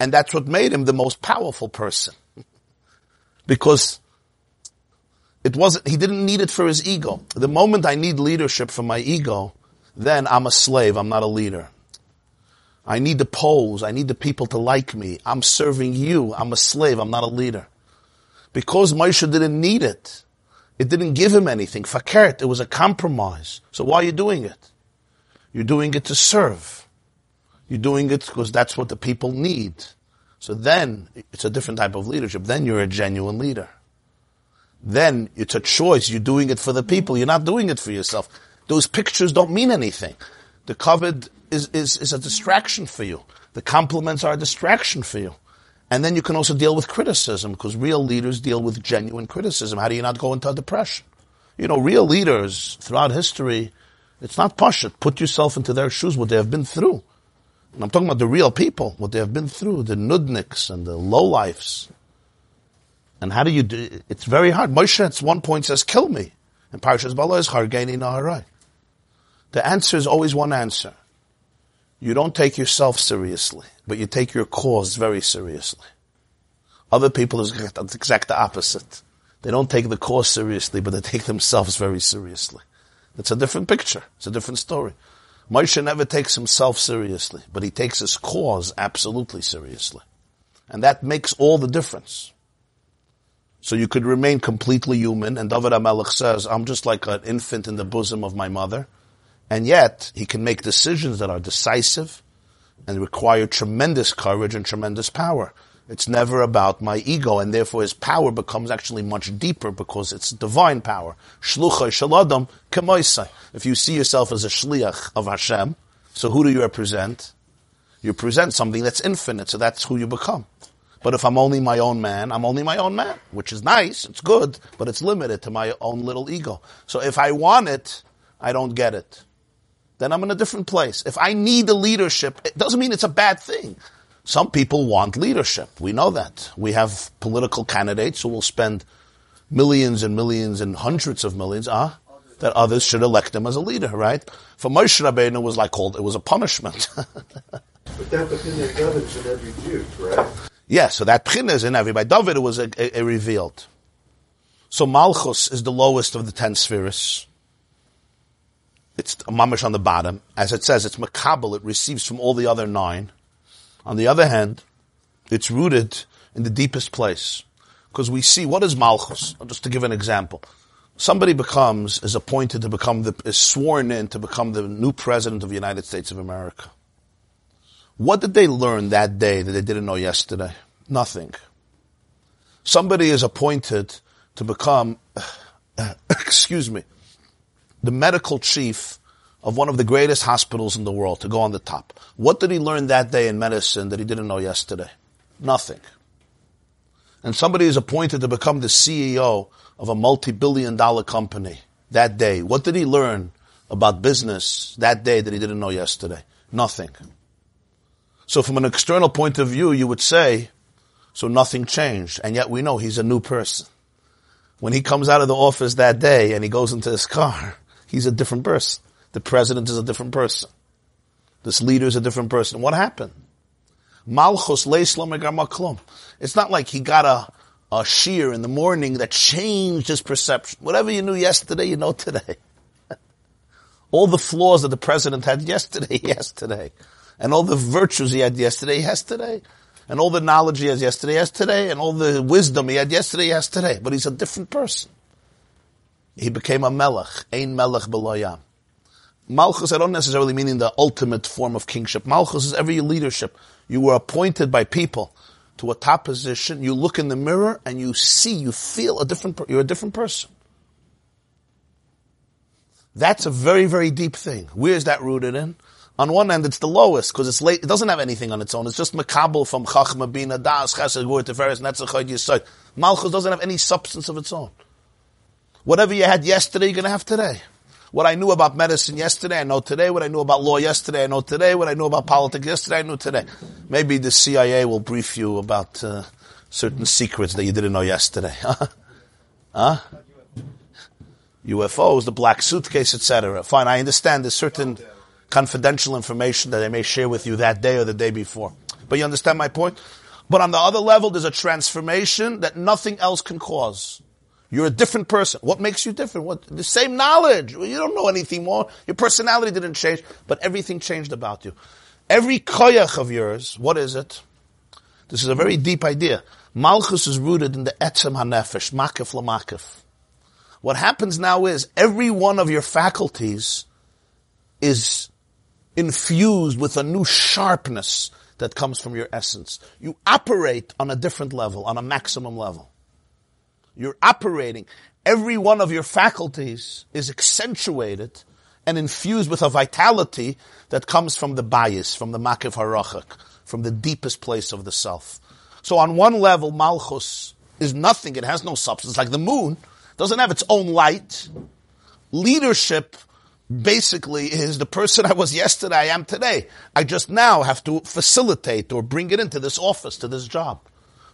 And that's what made him the most powerful person. because it wasn't, he didn't need it for his ego. The moment I need leadership for my ego, then I'm a slave, I'm not a leader. I need the pose, I need the people to like me. I'm serving you, I'm a slave, I'm not a leader. Because Moshe didn't need it, it didn't give him anything. Fakert, it was a compromise. So why are you doing it? You're doing it to serve. You're doing it because that's what the people need. So then it's a different type of leadership. Then you're a genuine leader. Then it's a choice. You're doing it for the people. You're not doing it for yourself. Those pictures don't mean anything. The covered is, is, is a distraction for you. The compliments are a distraction for you. And then you can also deal with criticism because real leaders deal with genuine criticism. How do you not go into a depression? You know, real leaders throughout history, it's not pashut. Put yourself into their shoes, what they have been through. And I'm talking about the real people, what they have been through, the nudniks and the lowlifes. And how do you do It's very hard. Moshe at one point says, kill me. And Parshas Bala is Hargeni Naharai. The answer is always one answer. You don't take yourself seriously, but you take your cause very seriously. Other people is the exact opposite. They don't take the cause seriously, but they take themselves very seriously. It's a different picture. It's a different story. Moshe never takes himself seriously, but he takes his cause absolutely seriously. And that makes all the difference. So you could remain completely human, and David HaMelech says, I'm just like an infant in the bosom of my mother. And yet, he can make decisions that are decisive and require tremendous courage and tremendous power. It's never about my ego, and therefore his power becomes actually much deeper because it's divine power. Shaladam. If you see yourself as a shliach of Hashem, so who do you represent? You present something that's infinite, so that's who you become. But if I'm only my own man, I'm only my own man, which is nice, it's good, but it's limited to my own little ego. So if I want it, I don't get it. Then I'm in a different place. If I need the leadership, it doesn't mean it's a bad thing. Some people want leadership. We know that. We have political candidates who will spend millions and millions and hundreds of millions, ah, that others should elect them as a leader, right? For Moshe Rabbeinu, it was like called, it was a punishment.
But that opinion governs in every Jew, correct?
yeah, so that pchina is in every everybody. David it was a, a, a revealed. So Malchus is the lowest of the ten spheres. It's a mamish on the bottom. As it says, it's makabel, it receives from all the other nine. On the other hand, it's rooted in the deepest place. Because we see, what is malchus? Just to give an example. Somebody becomes, is appointed to become the, is sworn in to become the new president of the United States of America. What did they learn that day that they didn't know yesterday? Nothing. Somebody is appointed to become, excuse me, the medical chief of one of the greatest hospitals in the world to go on the top. What did he learn that day in medicine that he didn't know yesterday? Nothing. And somebody is appointed to become the CEO of a multi-billion dollar company that day. What did he learn about business that day that he didn't know yesterday? Nothing. So from an external point of view, you would say, so nothing changed. And yet we know he's a new person. When he comes out of the office that day and he goes into his car, he's a different person. The president is a different person. This leader is a different person. What happened? Malchus. It's not like he got a, a shear in the morning that changed his perception. Whatever you knew yesterday, you know today. all the flaws that the president had yesterday, yesterday. And all the virtues he had yesterday, yesterday. And all the knowledge he has yesterday, yesterday. And all the wisdom he had yesterday, yesterday. But he's a different person. He became a melech. Ein melech beloyam. Malchus, I don't necessarily mean in the ultimate form of kingship. Malchus is every leadership. You were appointed by people to a top position. You look in the mirror and you see, you feel a different, you're a different person. That's a very, very deep thing. Where is that rooted in? On one end, it's the lowest because it's late. It doesn't have anything on its own. It's just makabel from chachma bina das chesed gur teferes netzachod yisod. Malchus doesn't have any substance of its own. Whatever you had yesterday, you're going to have today. What I knew about medicine yesterday, I know today. What I knew about law yesterday, I know today. What I knew about politics yesterday, I know today. Maybe the CIA will brief you about uh, certain secrets that you didn't know yesterday. huh? UFOs, the black suitcase, etc. Fine, I understand there's certain confidential information that they may share with you that day or the day before. But you understand my point? But on the other level, there's a transformation that nothing else can cause. You're a different person. What makes you different? What, the same knowledge. You don't know anything more. Your personality didn't change, but everything changed about you. Every koyach of yours, what is it? This is a very deep idea. Malchus is rooted in the etzem hanefesh, makif lamakif. What happens now is every one of your faculties is infused with a new sharpness that comes from your essence. You operate on a different level, on a maximum level. You're operating. Every one of your faculties is accentuated and infused with a vitality that comes from the bias, from the makiv harachak, from the deepest place of the self. So on one level, Malchus is nothing. It has no substance. Like the moon doesn't have its own light. Leadership basically is the person I was yesterday, I am today. I just now have to facilitate or bring it into this office, to this job.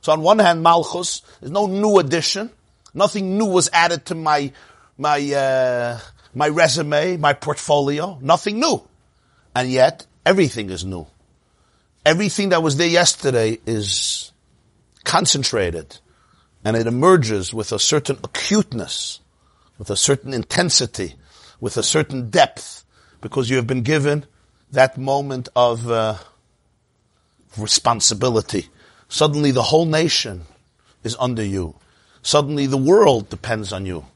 So on one hand, Malchus, there's no new addition. Nothing new was added to my, my, uh, my resume, my portfolio. Nothing new. And yet, everything is new. Everything that was there yesterday is concentrated and it emerges with a certain acuteness, with a certain intensity, with a certain depth, because you have been given that moment of uh, responsibility. Suddenly the whole nation is under you. Suddenly the world depends on you.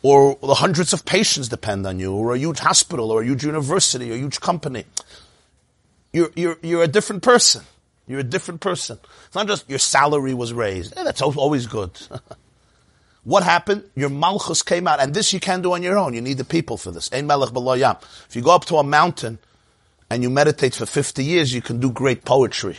Or the hundreds of patients depend on you, or a huge hospital, or a huge university, or a huge company. You're, you're, you're a different person. You're a different person. It's not just your salary was raised. Yeah, that's always good. what happened? Your malchus came out, and this you can't do on your own. You need the people for this. Ein melech. If you go up to a mountain and you meditate for 50 years, you can do great poetry,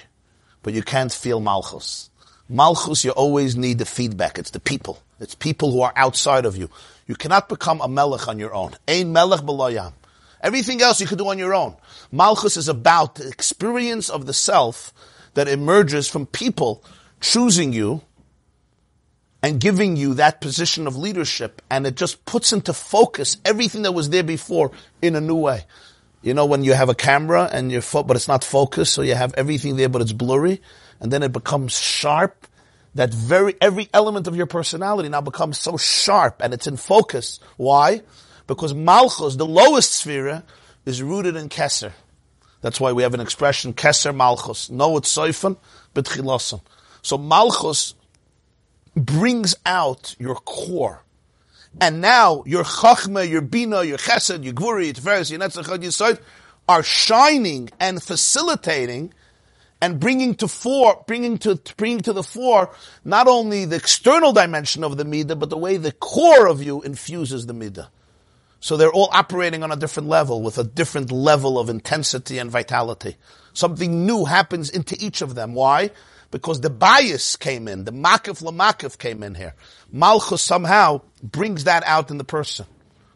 but you can't feel malchus. Malchus, you always need the feedback. It's the people. It's people who are outside of you. You cannot become a melech on your own. Ein melech b'loyam. Everything else you can do on your own. Malchus is about the experience of the self that emerges from people choosing you and giving you that position of leadership, and it just puts into focus everything that was there before in a new way. You know, when you have a camera and you're, fo- but it's not focused, so you have everything there, but it's blurry, and then it becomes sharp. That very, every element of your personality now becomes so sharp and it's in focus. Why? Because Malchus, the lowest sphere, is rooted in Keser. That's why we have an expression, Keser Malchus. No, it's Soifan, but. So Malchus brings out your core. And now your Chachma, your Bina, your Chesed, your Gvuri, your Tiferes, your Netzach, your Yisod are shining and facilitating and bringing to fore, bringing to, bringing to the fore not only the external dimension of the Midah, but the way the core of you infuses the Midah. So they're all operating on a different level with a different level of intensity and vitality. Something new happens into each of them. Why? Because the bias came in, the makif lamakif came in here. Malchus somehow brings that out in the person.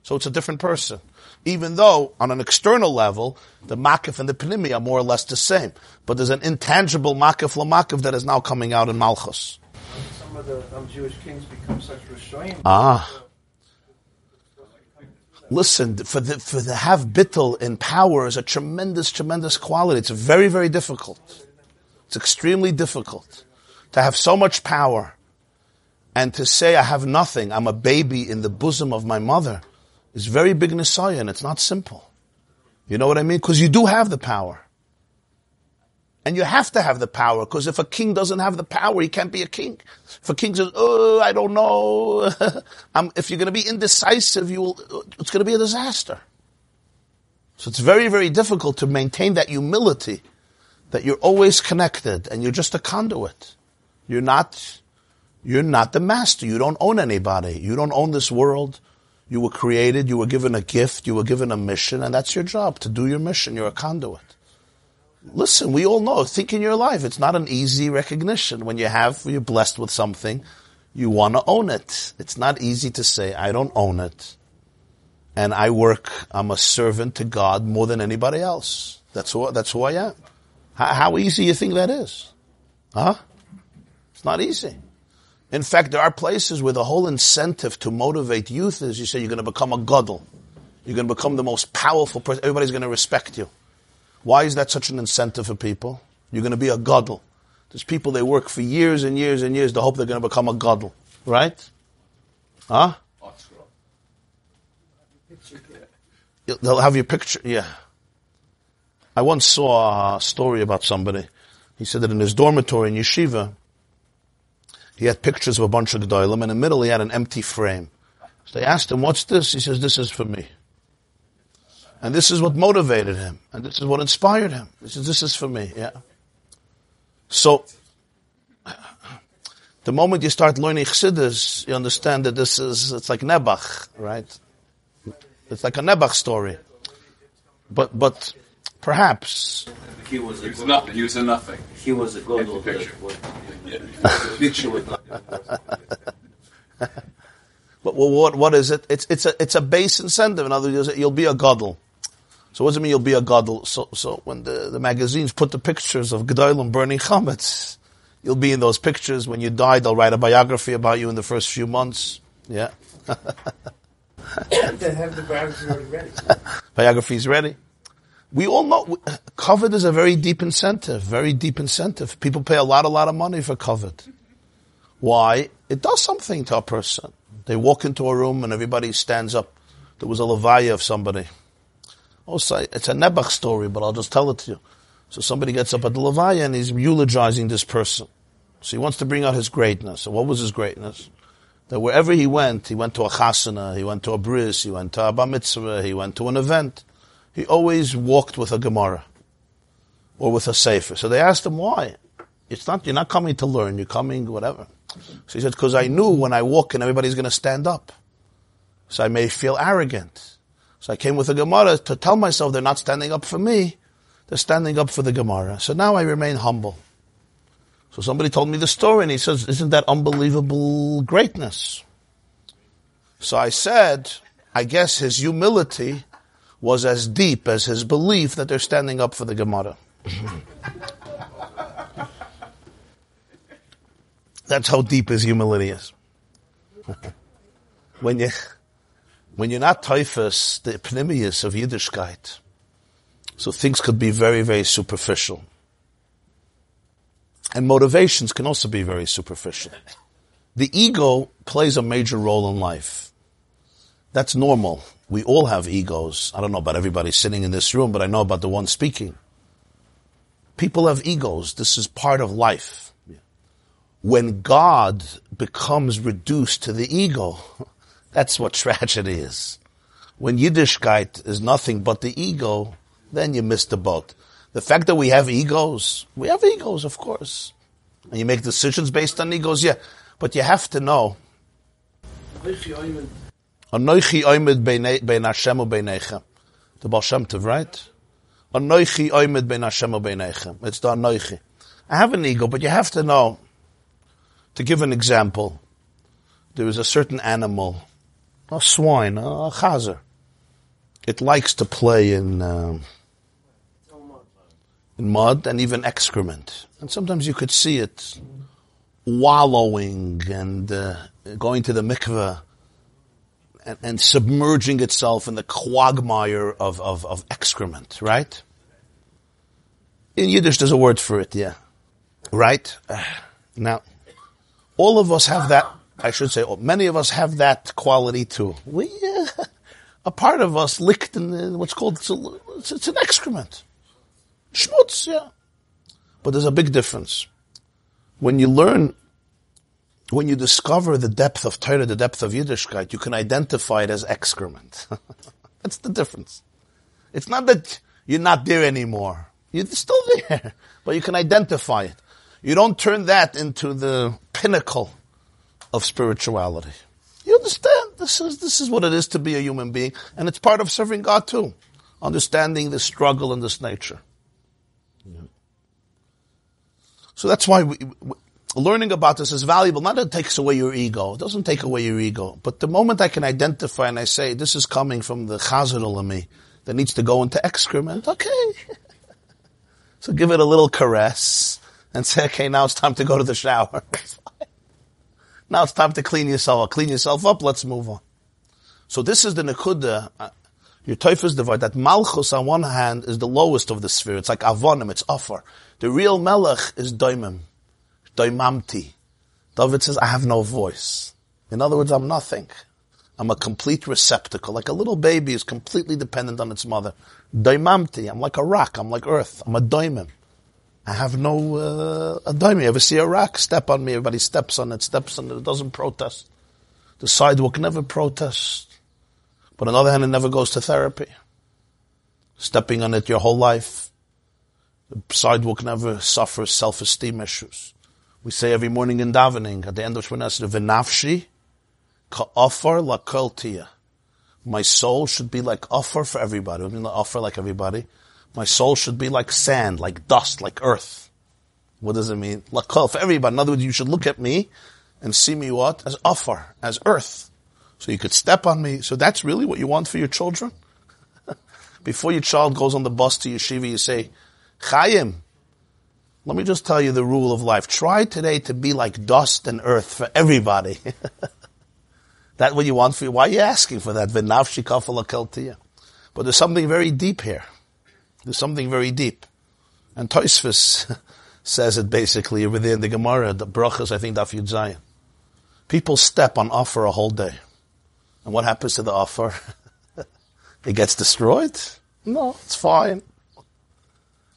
So it's a different person. Even though on an external level, the makif and the panimi are more or less the same. But there's an intangible makif lamakif that is now coming out in Malchus.
Some of the um, Jewish kings become such Rishoyim.
Ah. Listen, for the, for the have bittel in power is a tremendous, tremendous quality. It's very, very difficult. It's extremely difficult to have so much power and to say I have nothing. I'm a baby in the bosom of my mother is very big nisaya and it's not simple. You know what I mean? Because you do have the power. And you have to have the power, because if a king doesn't have the power, he can't be a king. If a king says, oh, I don't know, if you're going to be indecisive, you will, it's going to be a disaster. So it's very, very difficult to maintain that humility, that you're always connected, and you're just a conduit. You're not, you're not the master. You don't own anybody. You don't own this world. You were created, you were given a gift, you were given a mission, and that's your job, to do your mission. You're a conduit. Listen, we all know, think in your life, it's not an easy recognition. When you have, you're blessed with something, you want to own it. It's not easy to say, I don't own it. And I work, I'm a servant to God more than anybody else. That's who, that's who I am. How, how easy you think that is? Huh? It's not easy. In fact, there are places where the whole incentive to motivate youth is you say you're going to become a godel. You're going to become the most powerful person. Everybody's going to respect you. Why is that such an incentive for people? You're going to be a godel. There's people they work for years and years and years to hope they're going to become a godel, right? Huh? They'll have your picture, yeah. I once saw a story about somebody. He said that in his dormitory in yeshiva, he had pictures of a bunch of gedolim, and in the middle he had an empty frame. So they asked him, "What's this?" He says, "This is for me." And this is what motivated him, and this is what inspired him. He says, "This is for me." Yeah. So, the moment you start learning Chassidus, you understand that this is it's like Nebuch, right? It's like a Nebuch story. But but perhaps
He was a
He was nothing. He was a nothing.
He was a good
Empty
old
picture.
The picture with
But well, what what is it? It's it's a it's a base incentive. In other words, you'll be a gadol. So what does it mean you'll be a gadol? So so when the, the magazines put the pictures of gedolim burning chametz, you'll be in those pictures. When you die, they'll write a biography about you in the first few months. Yeah,
They have the biography already ready.
biography's ready. We all know covet is a very deep incentive. Very deep incentive. People pay a lot a lot of money for covet. Why? It does something to a person. They walk into a room and everybody stands up. There was a levaya of somebody. Also, it's a Nebuch story, but I'll just tell it to you. So somebody gets up at the levaya and he's eulogizing this person. So he wants to bring out his greatness. So what was his greatness? That wherever he went, he went to a chasana, he went to a bris, he went to a bar mitzvah, he went to an event. He always walked with a Gemara or with a Sefer. So they asked him why. It's not, you're not coming to learn, you're coming whatever. So he said, because I knew when I walk in, everybody's going to stand up. So I may feel arrogant. So I came with a Gemara to tell myself they're not standing up for me, they're standing up for the Gemara. So now I remain humble. So somebody told me the story and he says, isn't that unbelievable greatness? So I said, I guess his humility was as deep as his belief that they're standing up for the Gemara. That's how deep his humility is. when you, when you're not typhus, the pnimius of Yiddishkeit, so things could be very, very superficial. And motivations can also be very superficial. The ego plays a major role in life. That's normal. We all have egos. I don't know about everybody sitting in this room, but I know about the one speaking. People have egos. This is part of life. When God becomes reduced to the ego, that's what tragedy is. When Yiddishkeit is nothing but the ego, then you miss the boat. The fact that we have egos, we have egos, of course. And you make decisions based on egos, yeah. But you have to know. Anoichi oimed bein Hashem u beinechem. The Baal Shem Tov, right? Anoichi oimed bein Hashem u beinechem. It's the Anoichi. I have an ego, but you have to know. To give an example, there is a certain animal, a swine, a chazer. It likes to play in, um, in mud and even excrement. And sometimes you could see it wallowing and uh, going to the mikveh and, and, submerging itself in the quagmire of, of, of excrement, right? In Yiddish, there's a word for it, yeah. Right? Now, all of us have that, I should say, many of us have that quality too. We, uh, a part of us licked in what's called, it's, a, it's an excrement. Schmutz, yeah. But there's a big difference. When you learn, when you discover the depth of Torah, the depth of Yiddishkeit, you can identify it as excrement. That's the difference. It's not that you're not there anymore. You're still there, but you can identify it. You don't turn that into the pinnacle of spirituality. You understand? This is, this is what it is to be a human being, and it's part of serving God too. Understanding this struggle and this nature. Yeah. So that's why we, we, learning about this is valuable. Not that it takes away your ego. It doesn't take away your ego. But the moment I can identify and I say, this is coming from the chazer in me that needs to go into excrement, okay. so give it a little caress and say, okay, now it's time to go to the shower. now it's time to clean yourself up. Clean yourself up, let's move on. So this is the nekuda. Uh, your Teufels divide that Malchus on one hand is the lowest of the sphere. It's like Avonim, it's offer. The real Melech is Doimim, Doimamti. David says, I have no voice. In other words, I'm nothing. I'm a complete receptacle. Like a little baby is completely dependent on its mother. Doimamti. I'm like a rock. I'm like earth. I'm a doimim. I have no, uh, a doimim. You ever see a rock? Step on me. Everybody steps on it, steps on it. It doesn't protest. The sidewalk never protests. But on the other hand, it never goes to therapy. Stepping on it your whole life. The sidewalk never suffers self-esteem issues. We say every morning in davening, at the end of Shemona Esrei, v'nafshi ka'afar lakoltia. My soul should be like offer for everybody. I mean, offer like everybody. My soul should be like sand, like dust, like earth. What does it mean? Lakol for everybody. In other words, you should look at me and see me what? As offer, as earth. So you could step on me. So that's really what you want for your children? Before your child goes on the bus to yeshiva, you say, Chaim, let me just tell you the rule of life. Try today to be like dust and earth for everybody. that what you want for you? Why are you asking for that? But there's something very deep here. There's something very deep. And Toisvis says it basically within the Gemara, the brachas, I think, Daf Yud Zayin. People step on offer a whole day. And what happens to the offer? it gets destroyed? No, it's fine.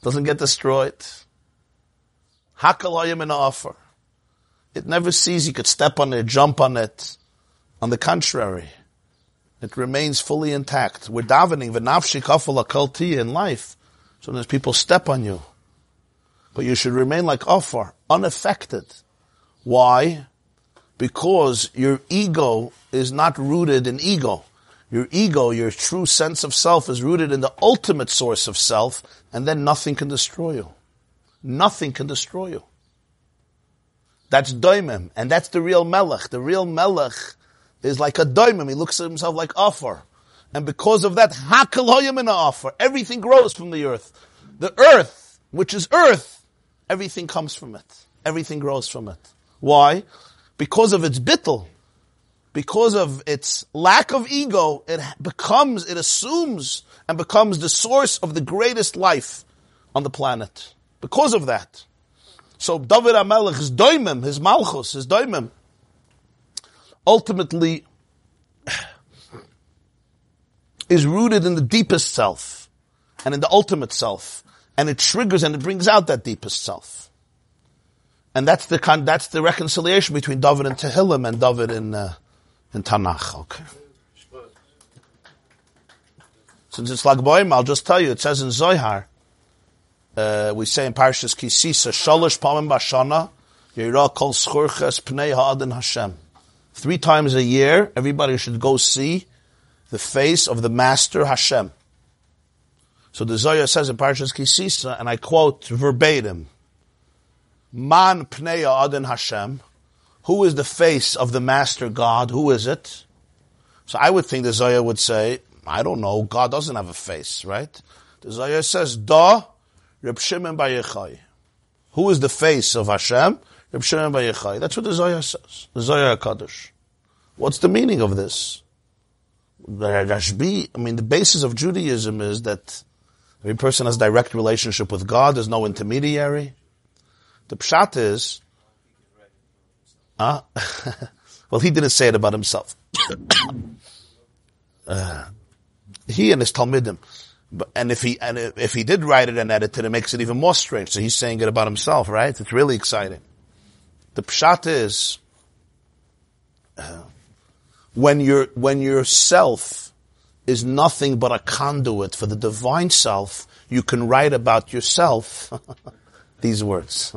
Doesn't get destroyed. Hakalayim in offer. It never sees you could step on it, jump on it. On the contrary, it remains fully intact. We're davening v'nafshi kafala kulti in life. Sometimes people step on you. But you should remain like offer, unaffected. Why? because your ego is not rooted in ego. Your ego, your true sense of self is rooted in the ultimate source of self, and then nothing can destroy you. Nothing can destroy you. That's doimim, and that's the real melech. The real melech is like a doimim. He looks at himself like offer. And because of that, hakaloyim in offer. Everything grows from the earth. The earth, which is earth, everything comes from it. Everything grows from it. Why? because of its bittel, because of its lack of ego, it becomes, it assumes and becomes the source of the greatest life on the planet. Because of that. So David HaMelech, his doimim, his malchus, his doimim, ultimately is rooted in the deepest self and in the ultimate self, and it triggers and it brings out that deepest self. And that's the con- that's the reconciliation between David and Tehillim and David in uh, in Tanakh. Okay. Since it's like Boim, I'll just tell you. It says in Zohar, uh, we say in Parshas Kisisa, Shalosh Pamim Bashana, Yira Kol Schurches Pnei Ha'adin Hashem. Three times a year, everybody should go see the face of the Master Hashem. So the Zohar says in Parshas Kisisa, and I quote verbatim, Man Pnei Ha'adin Hashem. Who is the face of the Master God? Who is it? So I would think the Zohar would say, I don't know, God doesn't have a face, right? The Zohar says, Da Reb Shimon Bar Yochai. Who is the face of Hashem? Reb Shimon Bar. That's what the Zohar says. The Zohar Kaddish. What's the meaning of this? The Rashbi, I mean, the basis of Judaism is that every person has direct relationship with God. There's no intermediary. The pshat is, uh, well, he didn't say it about himself. uh, he and his Talmidim. And if he and if he did write it and edit it, it makes it even more strange. So he's saying it about himself, right? It's really exciting. The pshat is uh, when your when your self is nothing but a conduit for the divine self, you can write about yourself these words.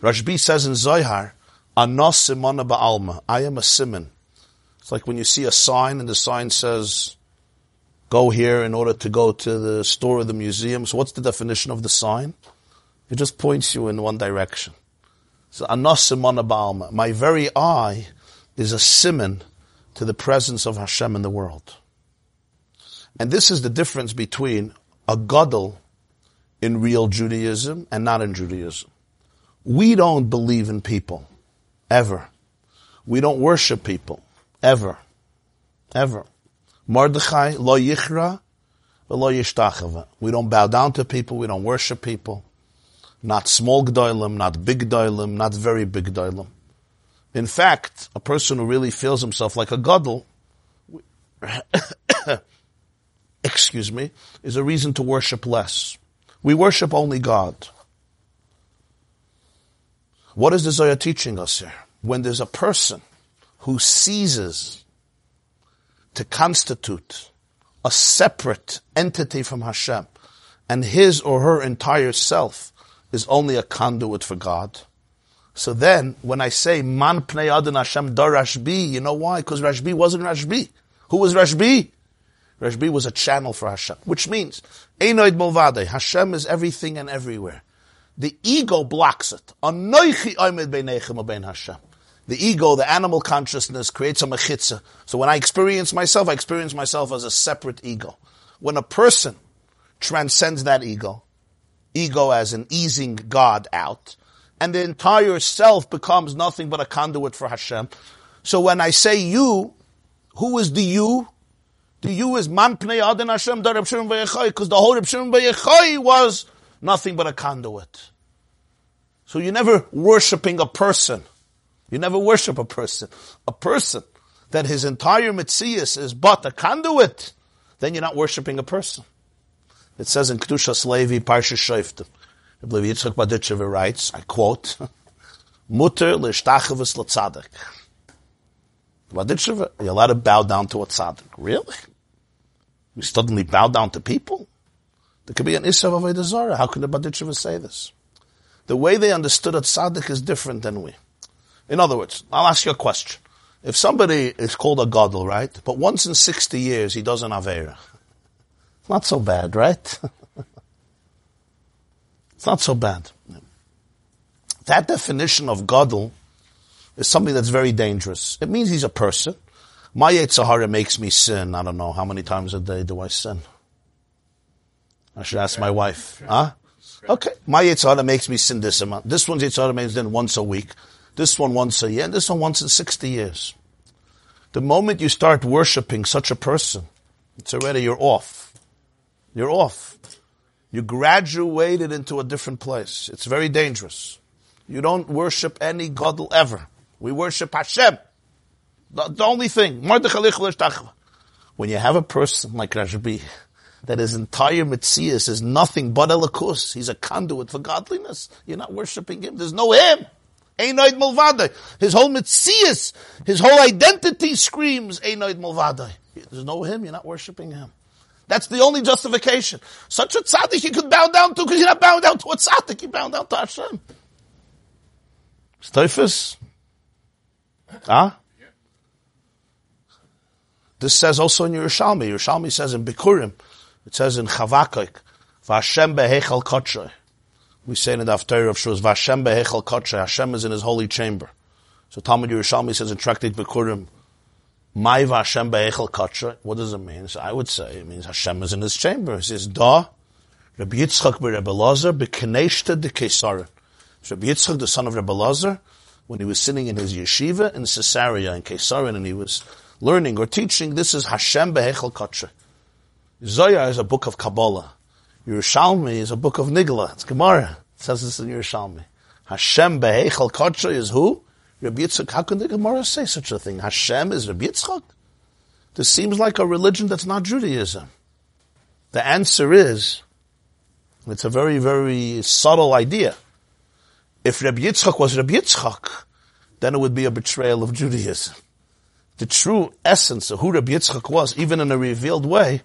Rashbi says in Zohar, Anos simona ba'alma. I am a simon. It's like when you see a sign and the sign says, go here in order to go to the store or the museum. So what's the definition of the sign? It just points you in one direction. So Anos simona ba'alma. My very eye is a simon to the presence of Hashem in the world. And this is the difference between a gadol in real Judaism and not in Judaism. We don't believe in people. Ever. We don't worship people. Ever. Ever. Mordechai, lo yichra, lo yishtachava. We don't bow down to people. We don't worship people. Not small gdoilim, not big gdoilim, not very big gdoilim. In fact, a person who really feels himself like a gadol, excuse me, is a reason to worship less. We worship only God. What is the Zohar teaching us here? When there's a person who ceases to constitute a separate entity from Hashem, and his or her entire self is only a conduit for God. So then, when I say Man Pnei Adon Hashem Dar Rashbi, you know why? Because Rashbi wasn't Rashbi. Who was Rashbi? Rashbi was a channel for Hashem, which means Einoid Mulvade. Hashem is everything and everywhere. The ego blocks it. Anoichi oimed beinechem Hashem. The ego, the animal consciousness, creates a mechitza. So when I experience myself, I experience myself as a separate ego. When a person transcends that ego, ego as an easing God out, and the entire self becomes nothing but a conduit for Hashem. So when I say you, who is the you? The you is man pnei adon Hashem da Reb Shimon because the whole Reb Shimon was nothing but a conduit. So you're never worshipping a person. You never worship a person. A person that his entire mitzias is but a conduit, then you're not worshiping a person. It says in Kedushas Levi, Parsha Shoftim, I believe Yitzchak Berditchever writes, I quote, Mutter l'shtachavus l'tzadik. Berditchever, you're allowed to bow down to a tzaddik. Really? We suddenly bow down to people? There could be an Isav of Zarah. How can the Berditchever say this? The way they understood a tzaddik is different than we. In other words, I'll ask you a question. If somebody is called a gadol, right? But once in 60 years he does an Avera. Not so bad, right? it's not so bad. That definition of gadol is something that's very dangerous. It means he's a person. My Yetzer Hara makes me sin. I don't know how many times a day do I sin. I should ask my wife. Huh? Okay. My Yetzer Hara makes me sin this amount. This one's Yetzer Hara makes me sin once a week. This one once a year, and this one once in 60 years. The moment you start worshipping such a person, it's already, you're off. You're off. You graduated into a different place. It's very dangerous. You don't worship any Gadol ever. We worship Hashem. The, the only thing. When you have a person like Rashbi, that his entire mitzias is nothing but Elokus, he's a conduit for godliness, you're not worshipping him. There's no him. Einoid Mulvadai. His whole mitzias, his whole identity screams Einoid Mulvadai. There's no him, you're not worshipping him. That's the only justification. Such a tzaddik you could bow down to because you're not bowing down to a tzaddik, you bow down to Hashem. Steifus? Huh? This says also in Yerushalmi. Yerushalmi says in Bikurim, it says in Chavakuk, Vashem behechal kotshay. We say in the Haftarah of Shuz, Vashem behechal kotshay. Hashem is in his holy chamber. So Talmud Yerushalmi says in Tractate Bikurim, my Vashem behechal kotshay. What does it mean? So I would say it means Hashem is in his chamber. He says, Da, Rabbi Yitzchak be Rabbi Lazar, bekeneshta de Kesarim. Rabbi Yitzchak, the son of Rabbi Lazar, when he was sitting in his yeshiva in Caesarea in Kesarin, and he was learning or teaching, this is Hashem behechal kotshay. Zohar is a book of Kabbalah. Yerushalmi is a book of Nigla. It's Gemara. It says this in Yerushalmi. Hashem behechal kotshay is who? Rabbi Yitzchak. How can the Gemara say such a thing? Hashem is Rabbi Yitzchak? This seems like a religion that's not Judaism. The answer is, it's a very, very subtle idea. If Rabbi Yitzchak was Rabbi Yitzchak, then it would be a betrayal of Judaism. The true essence of who Rabbi Yitzchak was, even in a revealed way,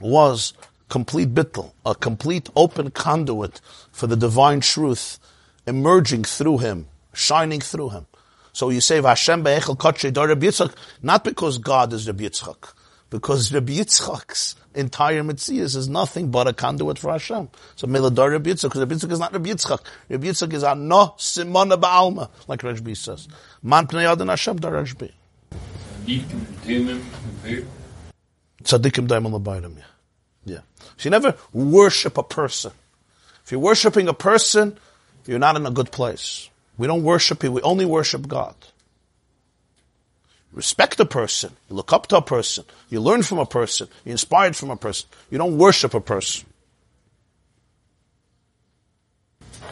was complete bittul, a complete open conduit for the divine truth emerging through him, shining through him. So you say Hashem be'echel kotche Rabbi Yitzchak, not because God is Rabbi Yitzchak, because Rabbi Yitzchak's entire Metzias is nothing but a conduit for Hashem. So Miladar Rabbi Yitzchak, because Rabbi Yitzchak is not Rabbi Yitzchak. Rabbi Yitzchak is no simona ba'alma, like Rashbi says. Man pnei adon Hashem dar Rashbi.
Dikim, Timim, Vir.
Tzadikim daimon labayim, yeah. Yeah. So you never worship a person. If you're worshiping a person, you're not in a good place. We don't worship him, we only worship God. Respect a person, you look up to a person, you learn from a person, you're inspired from a person. You don't worship a person.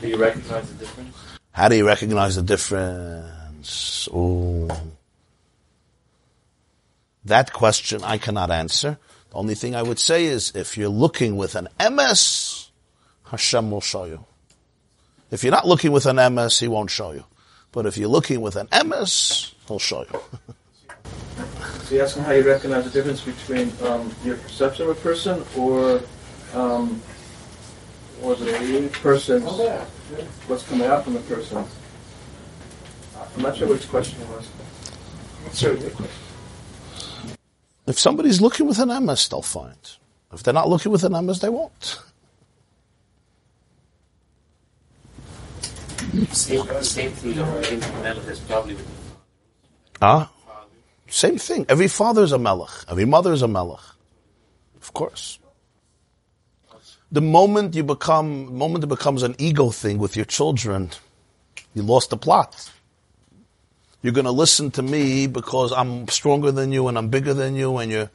Do you recognize the difference?
How do you recognize the difference? Oh. That question I cannot answer. The only thing I would say is if you're looking with an emes, Hashem will show you. If you're not looking with an emes, He won't show you. But if you're looking with an emes, He'll show you.
So you're asking how you recognize the difference between um, your perception of a person or um, was it a person's, what's coming out from the person? I'm not sure which question it was. What's your question?
If somebody's looking with an emes, they'll find. If they're not looking with an emes, they won't.
Same, same thing of Melech is probably with
Ah, same thing. Every father is a melech. Every mother is a melech. Of course. The moment you become, the moment it becomes an ego thing with your children, you lost the plot. You're going to listen to me because I'm stronger than you and I'm bigger than you and you're,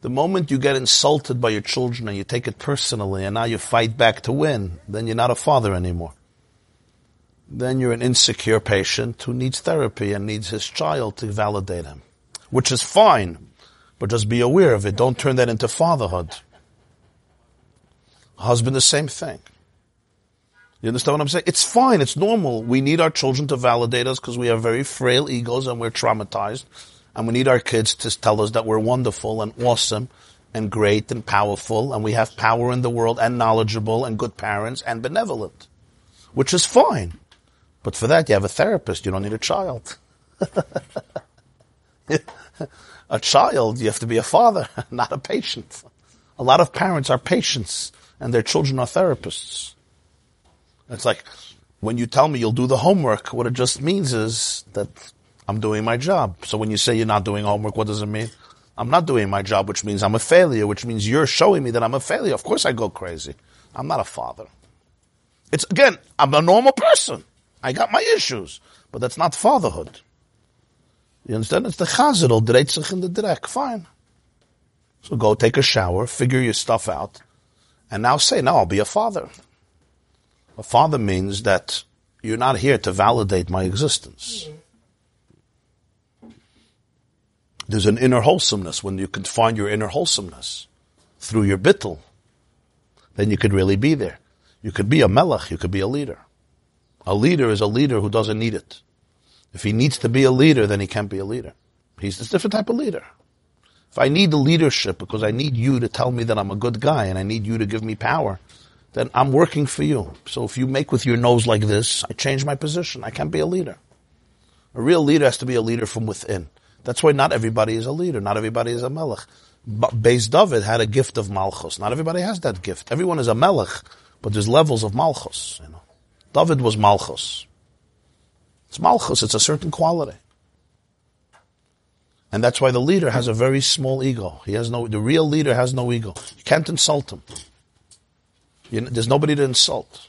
the moment you get insulted by your children and you take it personally and now you fight back to win, then you're not a father anymore then you're an insecure patient who needs therapy and needs his child to validate him, which is fine, but just be aware of it. Don't turn that into fatherhood. Husband, the same thing. You understand what I'm saying? It's fine. It's normal. We need our children to validate us because we have very frail egos and we're traumatized. And we need our kids to tell us that we're wonderful and awesome and great and powerful and we have power in the world and knowledgeable and good parents and benevolent, which is fine. But for that, you have a therapist. You don't need a child. a child, you have to be a father, not a patient. A lot of parents are patients and their children are therapists. It's like, when you tell me you'll do the homework, what it just means is that I'm doing my job. So when you say you're not doing homework, what does it mean? I'm not doing my job, which means I'm a failure, which means you're showing me that I'm a failure. Of course I go crazy. I'm not a father. It's, again, I'm a normal person. I got my issues, but that's not fatherhood. You understand? It's the chazidol, dreitzich in the direk. Fine. So go take a shower, figure your stuff out, and now say, now I'll be a father. A father means that you're not here to validate my existence. There's an inner wholesomeness when you can find your inner wholesomeness through your bittul. Then you could really be there. You could be a melech. You could be a leader. A leader is a leader who doesn't need it. If he needs to be a leader, then he can't be a leader. He's a different type of leader. If I need the leadership because I need you to tell me that I'm a good guy and I need you to give me power, then I'm working for you. So if you make with your nose like this, I change my position. I can't be a leader. A real leader has to be a leader from within. That's why not everybody is a leader. Not everybody is a melech. Beis David had a gift of malchus. Not everybody has that gift. Everyone is a melech, but there's levels of malchus. You know, David was malchus. It's malchus. It's a certain quality. And that's why the leader has a very small ego. He has no, the real leader has no ego. You can't insult him. You there's nobody to insult.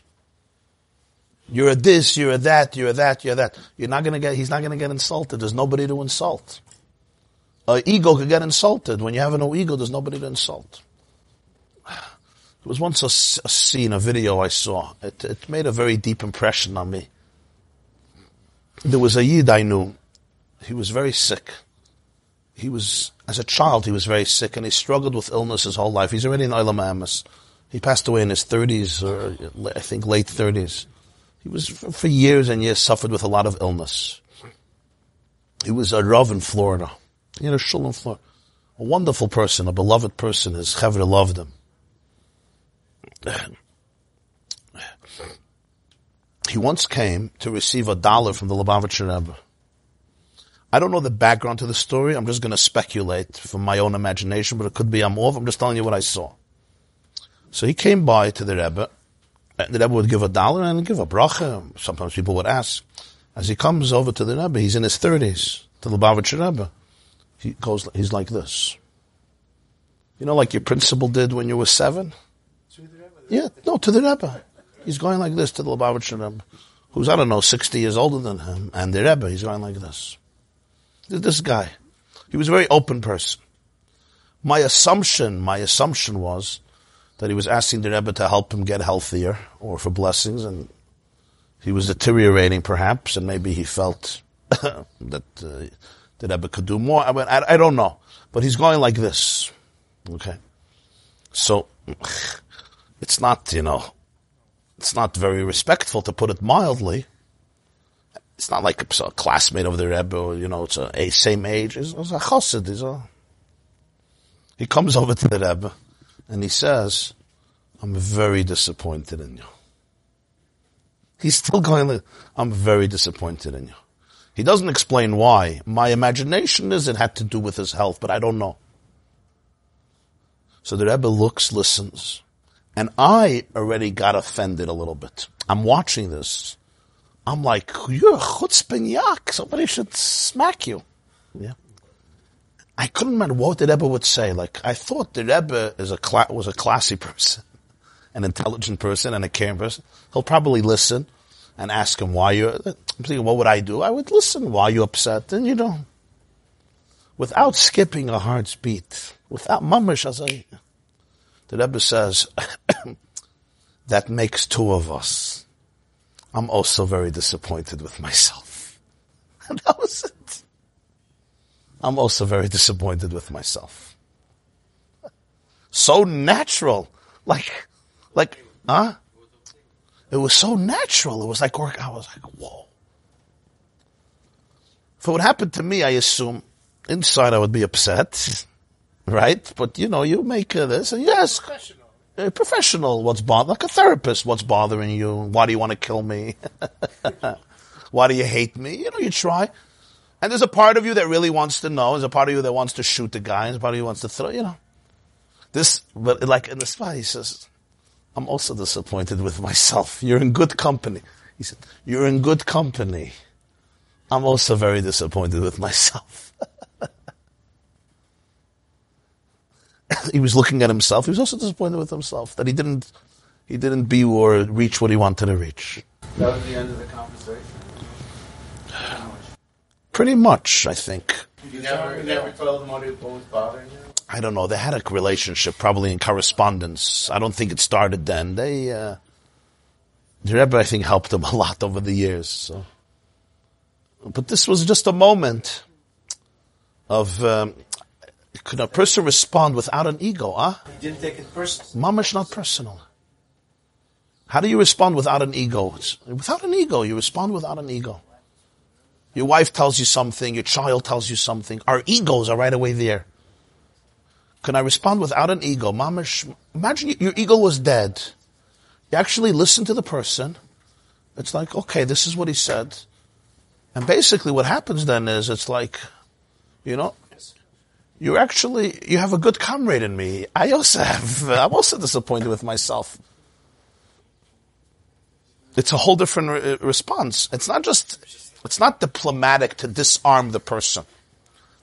You're a this, you're a that, you're a that, you're a that. You're not gonna get, he's not gonna get insulted. There's nobody to insult. An ego could get insulted. When you have no ego, there's nobody to insult. There was once a, a scene, a video I saw. It, it made a very deep impression on me. There was a Yid I knew. He was very sick he was, as a child, he was very sick and he struggled with illness his whole life. He's already in Olam HaEmes. He passed away in his 30s, or uh, I think late 30s. He was, for years and years, suffered with a lot of illness. He was a Rav in Florida. He had a shul in Florida. A wonderful person, a beloved person. His Chevra loved him. He once came to receive a dollar from the Lubavitcher Rebbe. I don't know the background to the story. I'm just going to speculate from my own imagination, but it could be I'm off. I'm just telling you what I saw. So he came by to the Rebbe. And the Rebbe would give a dollar and give a bracha. Sometimes people would ask. As he comes over to the Rebbe, he's in his 30s, to the Lubavitcher Rebbe. He goes, he's like this. You know, like your principal did when you were seven? Yeah, no, to the Rebbe. He's going like this to the Lubavitcher Rebbe, who's, I don't know, 60 years older than him. And the Rebbe, he's going like this. This guy. He was a very open person. My assumption, my assumption was that he was asking the Rebbe to help him get healthier or for blessings and he was deteriorating perhaps and maybe he felt that uh, the Rebbe could do more. I mean, I, I don't know. But he's going like this. Okay. So, it's not, you know, it's not very respectful to put it mildly it's not like a, a classmate of the Rebbe, or, you know, it's a, a same age. It's, it's a chassid. He comes over to the Rebbe and he says, I'm very disappointed in you. He's still going, I'm very disappointed in you. He doesn't explain why. My imagination is it had to do with his health, but I don't know. So the Rebbe looks, listens, and I already got offended a little bit. I'm watching this. I'm like, you're a chutzpah. Somebody should smack you. Yeah. I couldn't remember what the Rebbe would say. Like, I thought the Rebbe is a cla- was a classy person, an intelligent person, and a caring person. He'll probably listen and ask him why you. I'm thinking, what would I do? I would listen. Why you upset? And you know, without skipping a heart's beat, without mamish, as I, the Rebbe says, that makes two of us. I'm also very disappointed with myself. And that was it. I'm also very disappointed with myself. So natural. Like, like, huh? It was so natural. It was like. I was like, whoa. If it would happen to me, I assume inside I would be upset, right? But you know, you make uh, this, and yes, a professional, what's bothering, like a therapist, what's bothering you? Why do you want to kill me? Why do you hate me? You know, you try. And there's a part of you that really wants to know. There's a part of you that wants to shoot the guy. There's a part of you wants to throw, you know. This, but like in the spy, he says, I'm also disappointed with myself. You're in good company. He said, you're in good company. I'm also very disappointed with myself. he was looking at himself. He was also disappointed with himself that he didn't, he didn't be or reach what he wanted to reach.
That was the end of the conversation.
Pretty much, I think.
You never, you never told him what was bothering you?
I don't know. They had a relationship, probably in correspondence. I don't think it started then. They, uh, the Rebbe, I think, helped him a lot over the years. So, but this was just a moment. of um, could a person respond without an ego? Huh?
You didn't take it personal.
Mamash not personal. How do you respond without an ego? It's, without an ego, you respond without an ego. Your wife tells you something, your child tells you something. Our egos are right away there. Can I respond without an ego? Mamash, imagine your ego was dead. You actually listen to the person. It's like, okay, this is what he said. And basically what happens then is it's like, you know, you actually, you have a good comrade in me. I also have, I'm also disappointed with myself. It's a whole different re- response. It's not just, it's not diplomatic to disarm the person.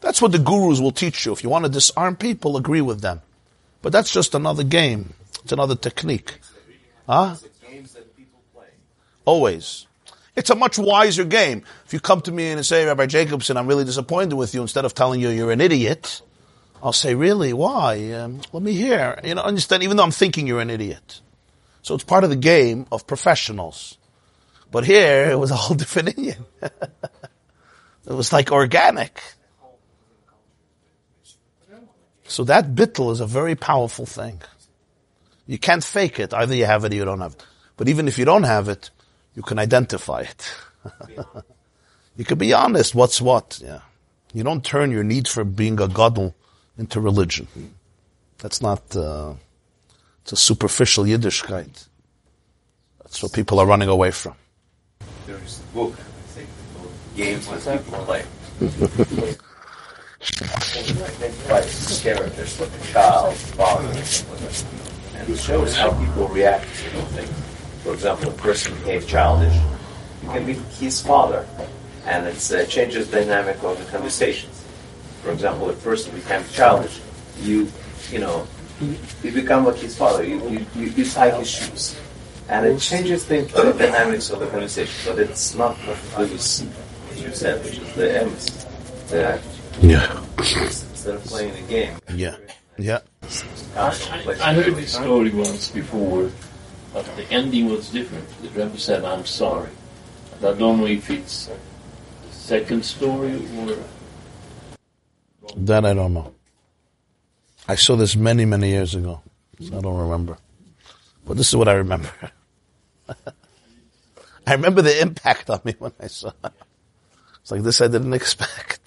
That's what the gurus will teach you. If you want to disarm people, agree with them. But that's just another game. It's another technique. Huh?
Games that people play.
Always. It's a much wiser game. If you come to me and say, Rabbi Jacobson, I'm really disappointed with you, instead of telling you you're an idiot, I'll say, really? Why? Um, let me hear. You know, understand, even though I'm thinking you're an idiot. So it's part of the game of professionals. But here, it was a whole different Indian. it was like organic. So that bittul is a very powerful thing. You can't fake it. Either you have it or you don't have it. But even if you don't have it, you can identify it. you can be honest. What's what? Yeah. You don't turn your need for being a gadol into religion. That's not. Uh, it's a superficial Yiddishkeit. That's what people are running away from.
There's a book, I think, called Games That People Play. Identifies characters like a child, father, and it shows how people react to things. For example, a person behaves childish. You can be his father, and it uh, changes the dynamic of the conversations. For example, a person becomes childish, you, you know, you become like his father. You, you, you, you tie his shoes. And it changes the, the dynamics of the conversation, but it's not what Lewis you said, which is the end. The,
Yeah.
instead of playing a game,
Yeah. Yeah.
constantly
I heard this story once before, but the ending was different. The Rebbe said, I'm sorry. And I don't know if it's the second story or.
That I don't know. I saw this many, many years ago. So I don't remember. But this is what I remember. I remember the impact on me when I saw it. It's like this I didn't expect.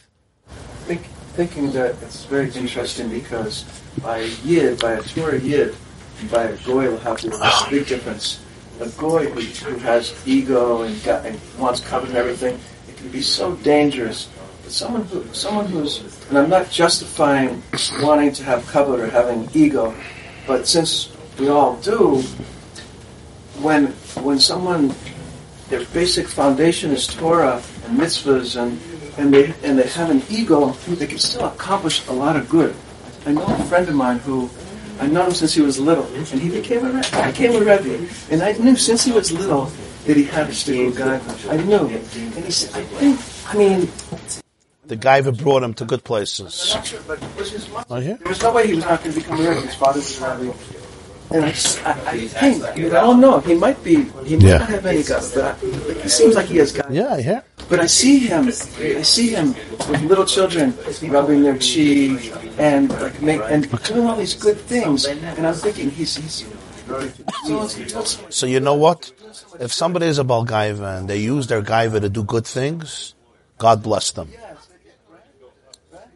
think, thinking that it's very interesting because by a Yid, by a Torah Yid, and by a Goy will have this oh. big difference. A Goy who, who has ego and, got, and wants koved and everything, it can be so dangerous. But someone who, someone who's, and I'm not justifying wanting to have koved or having ego, but since we all do, when when someone their basic foundation is Torah and mitzvahs and and they and they have an ego, they can still accomplish a lot of good. I know a friend of mine who I know him since he was little, and he became a Rebbe. became a Rebbe, and I knew since he was little that he had to stick with God. I knew, and he said, I think, I mean,
The guy who brought him to good places.
sure, but was his mother.
Oh, yeah?
There was no way he was not going to become a Rebbe. His father was a Rebbe. And I, just, I, I think, I, don't know. Oh, he might be, he might
Yeah.
not have any guts, but I, he seems like he has guts.
Yeah, I hear.
But I see him, I see him with little children rubbing their cheek and like make and doing all these good things. And I'm thinking he's he's. So
So you know what? If somebody is a Balgaiva and they use their gaiva to do good things, God bless them.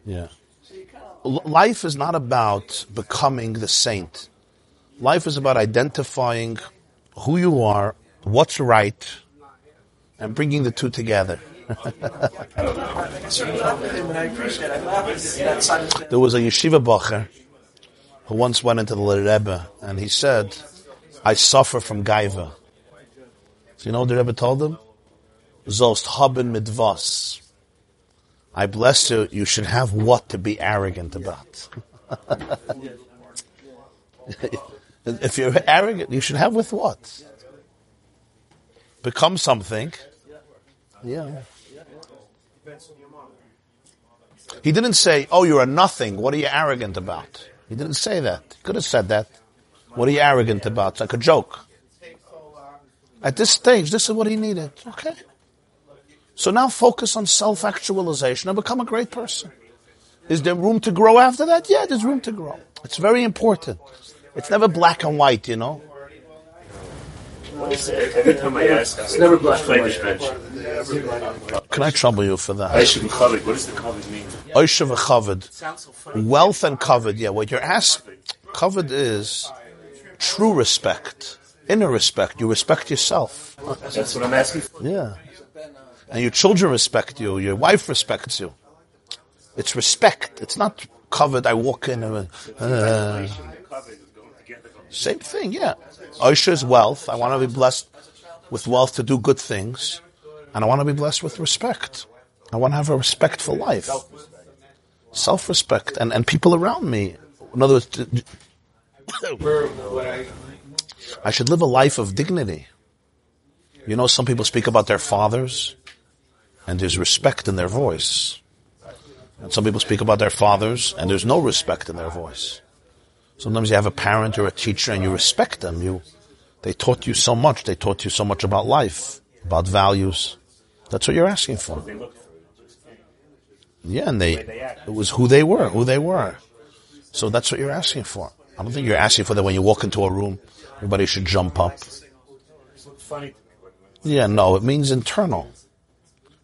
Yeah. L- Life is not about becoming the saint. Life is about identifying who you are, what's right, and bringing the two together. There was a yeshiva bacher who once went into the Rebbe and he said, I suffer from gaiva. So you know what the Rebbe told him? Zost haben mit was. I bless you, you should have what to be arrogant about. if you're arrogant, you should have with what? Become something. Yeah. He didn't say, oh, you're a nothing. What are you arrogant about? He didn't say that. He could have said that. What are you arrogant about? It's like a joke. At this stage, this is what he needed. Okay. So now focus on self-actualization and become a great person. Is there room to grow after that? Yeah, there's room to grow. It's very important. It's never black and white, you know.
Every time I ask,
It's never black and white.
Can I trouble you for that?
I should be koved. What does the koved mean?
Oishav koved. Wealth and koved, yeah. What you're asking, koved is true respect, inner respect. You respect yourself.
That's what I'm asking for.
Yeah. And your children respect you. Your wife respects you. It's respect. It's not koved. I walk in and, uh, same thing, yeah. Oisha is wealth. I want to be blessed with wealth to do good things. And I want to be blessed with respect. I want to have a respectful life. Self-respect. And, and people around me. In other words, I should live a life of dignity. You know, some people speak about their fathers, and there's respect in their voice. And some people speak about their fathers, and there's no respect in their voice. Sometimes you have a parent or a teacher, and you respect them. You, they taught you so much. They taught you so much about life, about values. That's what you're asking for. Yeah, and they, it was who they were, who they were. So that's what you're asking for. I don't think you're asking for that when you walk into a room, everybody should jump up. Yeah, no, it means internal.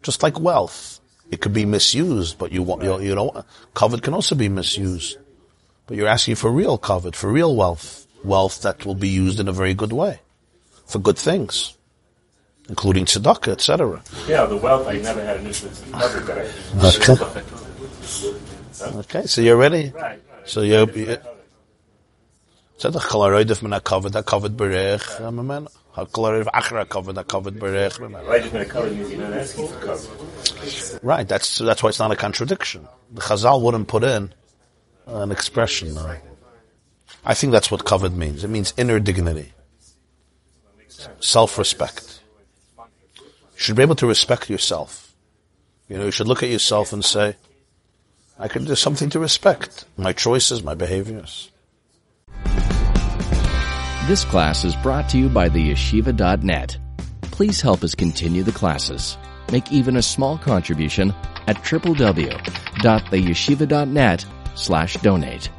Just like wealth. It could be misused, but you want, you, you know, koved can also be misused. But you're asking for real koved, for real wealth. Wealth that will be used in a very good way. For good things. Including tzedakah, etc.
Yeah, the wealth, I never had an interest in koved, but
Okay, so you're ready?
Right, right.
So you're, you tzedach kol haroidif min ha-koved, ha-koved berech, amen. Ha-kol haroidif achar ha-koved, ha-koved berech, amen.
Why just mean a koved means you're not asking for cover.
Right, that's, that's why it's not a contradiction. The Chazal wouldn't put in an expression. uh, I think that's what koved means. It means inner dignity. Self-respect. You should be able to respect yourself. You know, you should look at yourself and say, I can do something to respect. My choices, my behaviors.
This class is brought to you by theyeshiva.net. Please help us continue the classes. Make even a small contribution at www.theyeshiva.net slash donate.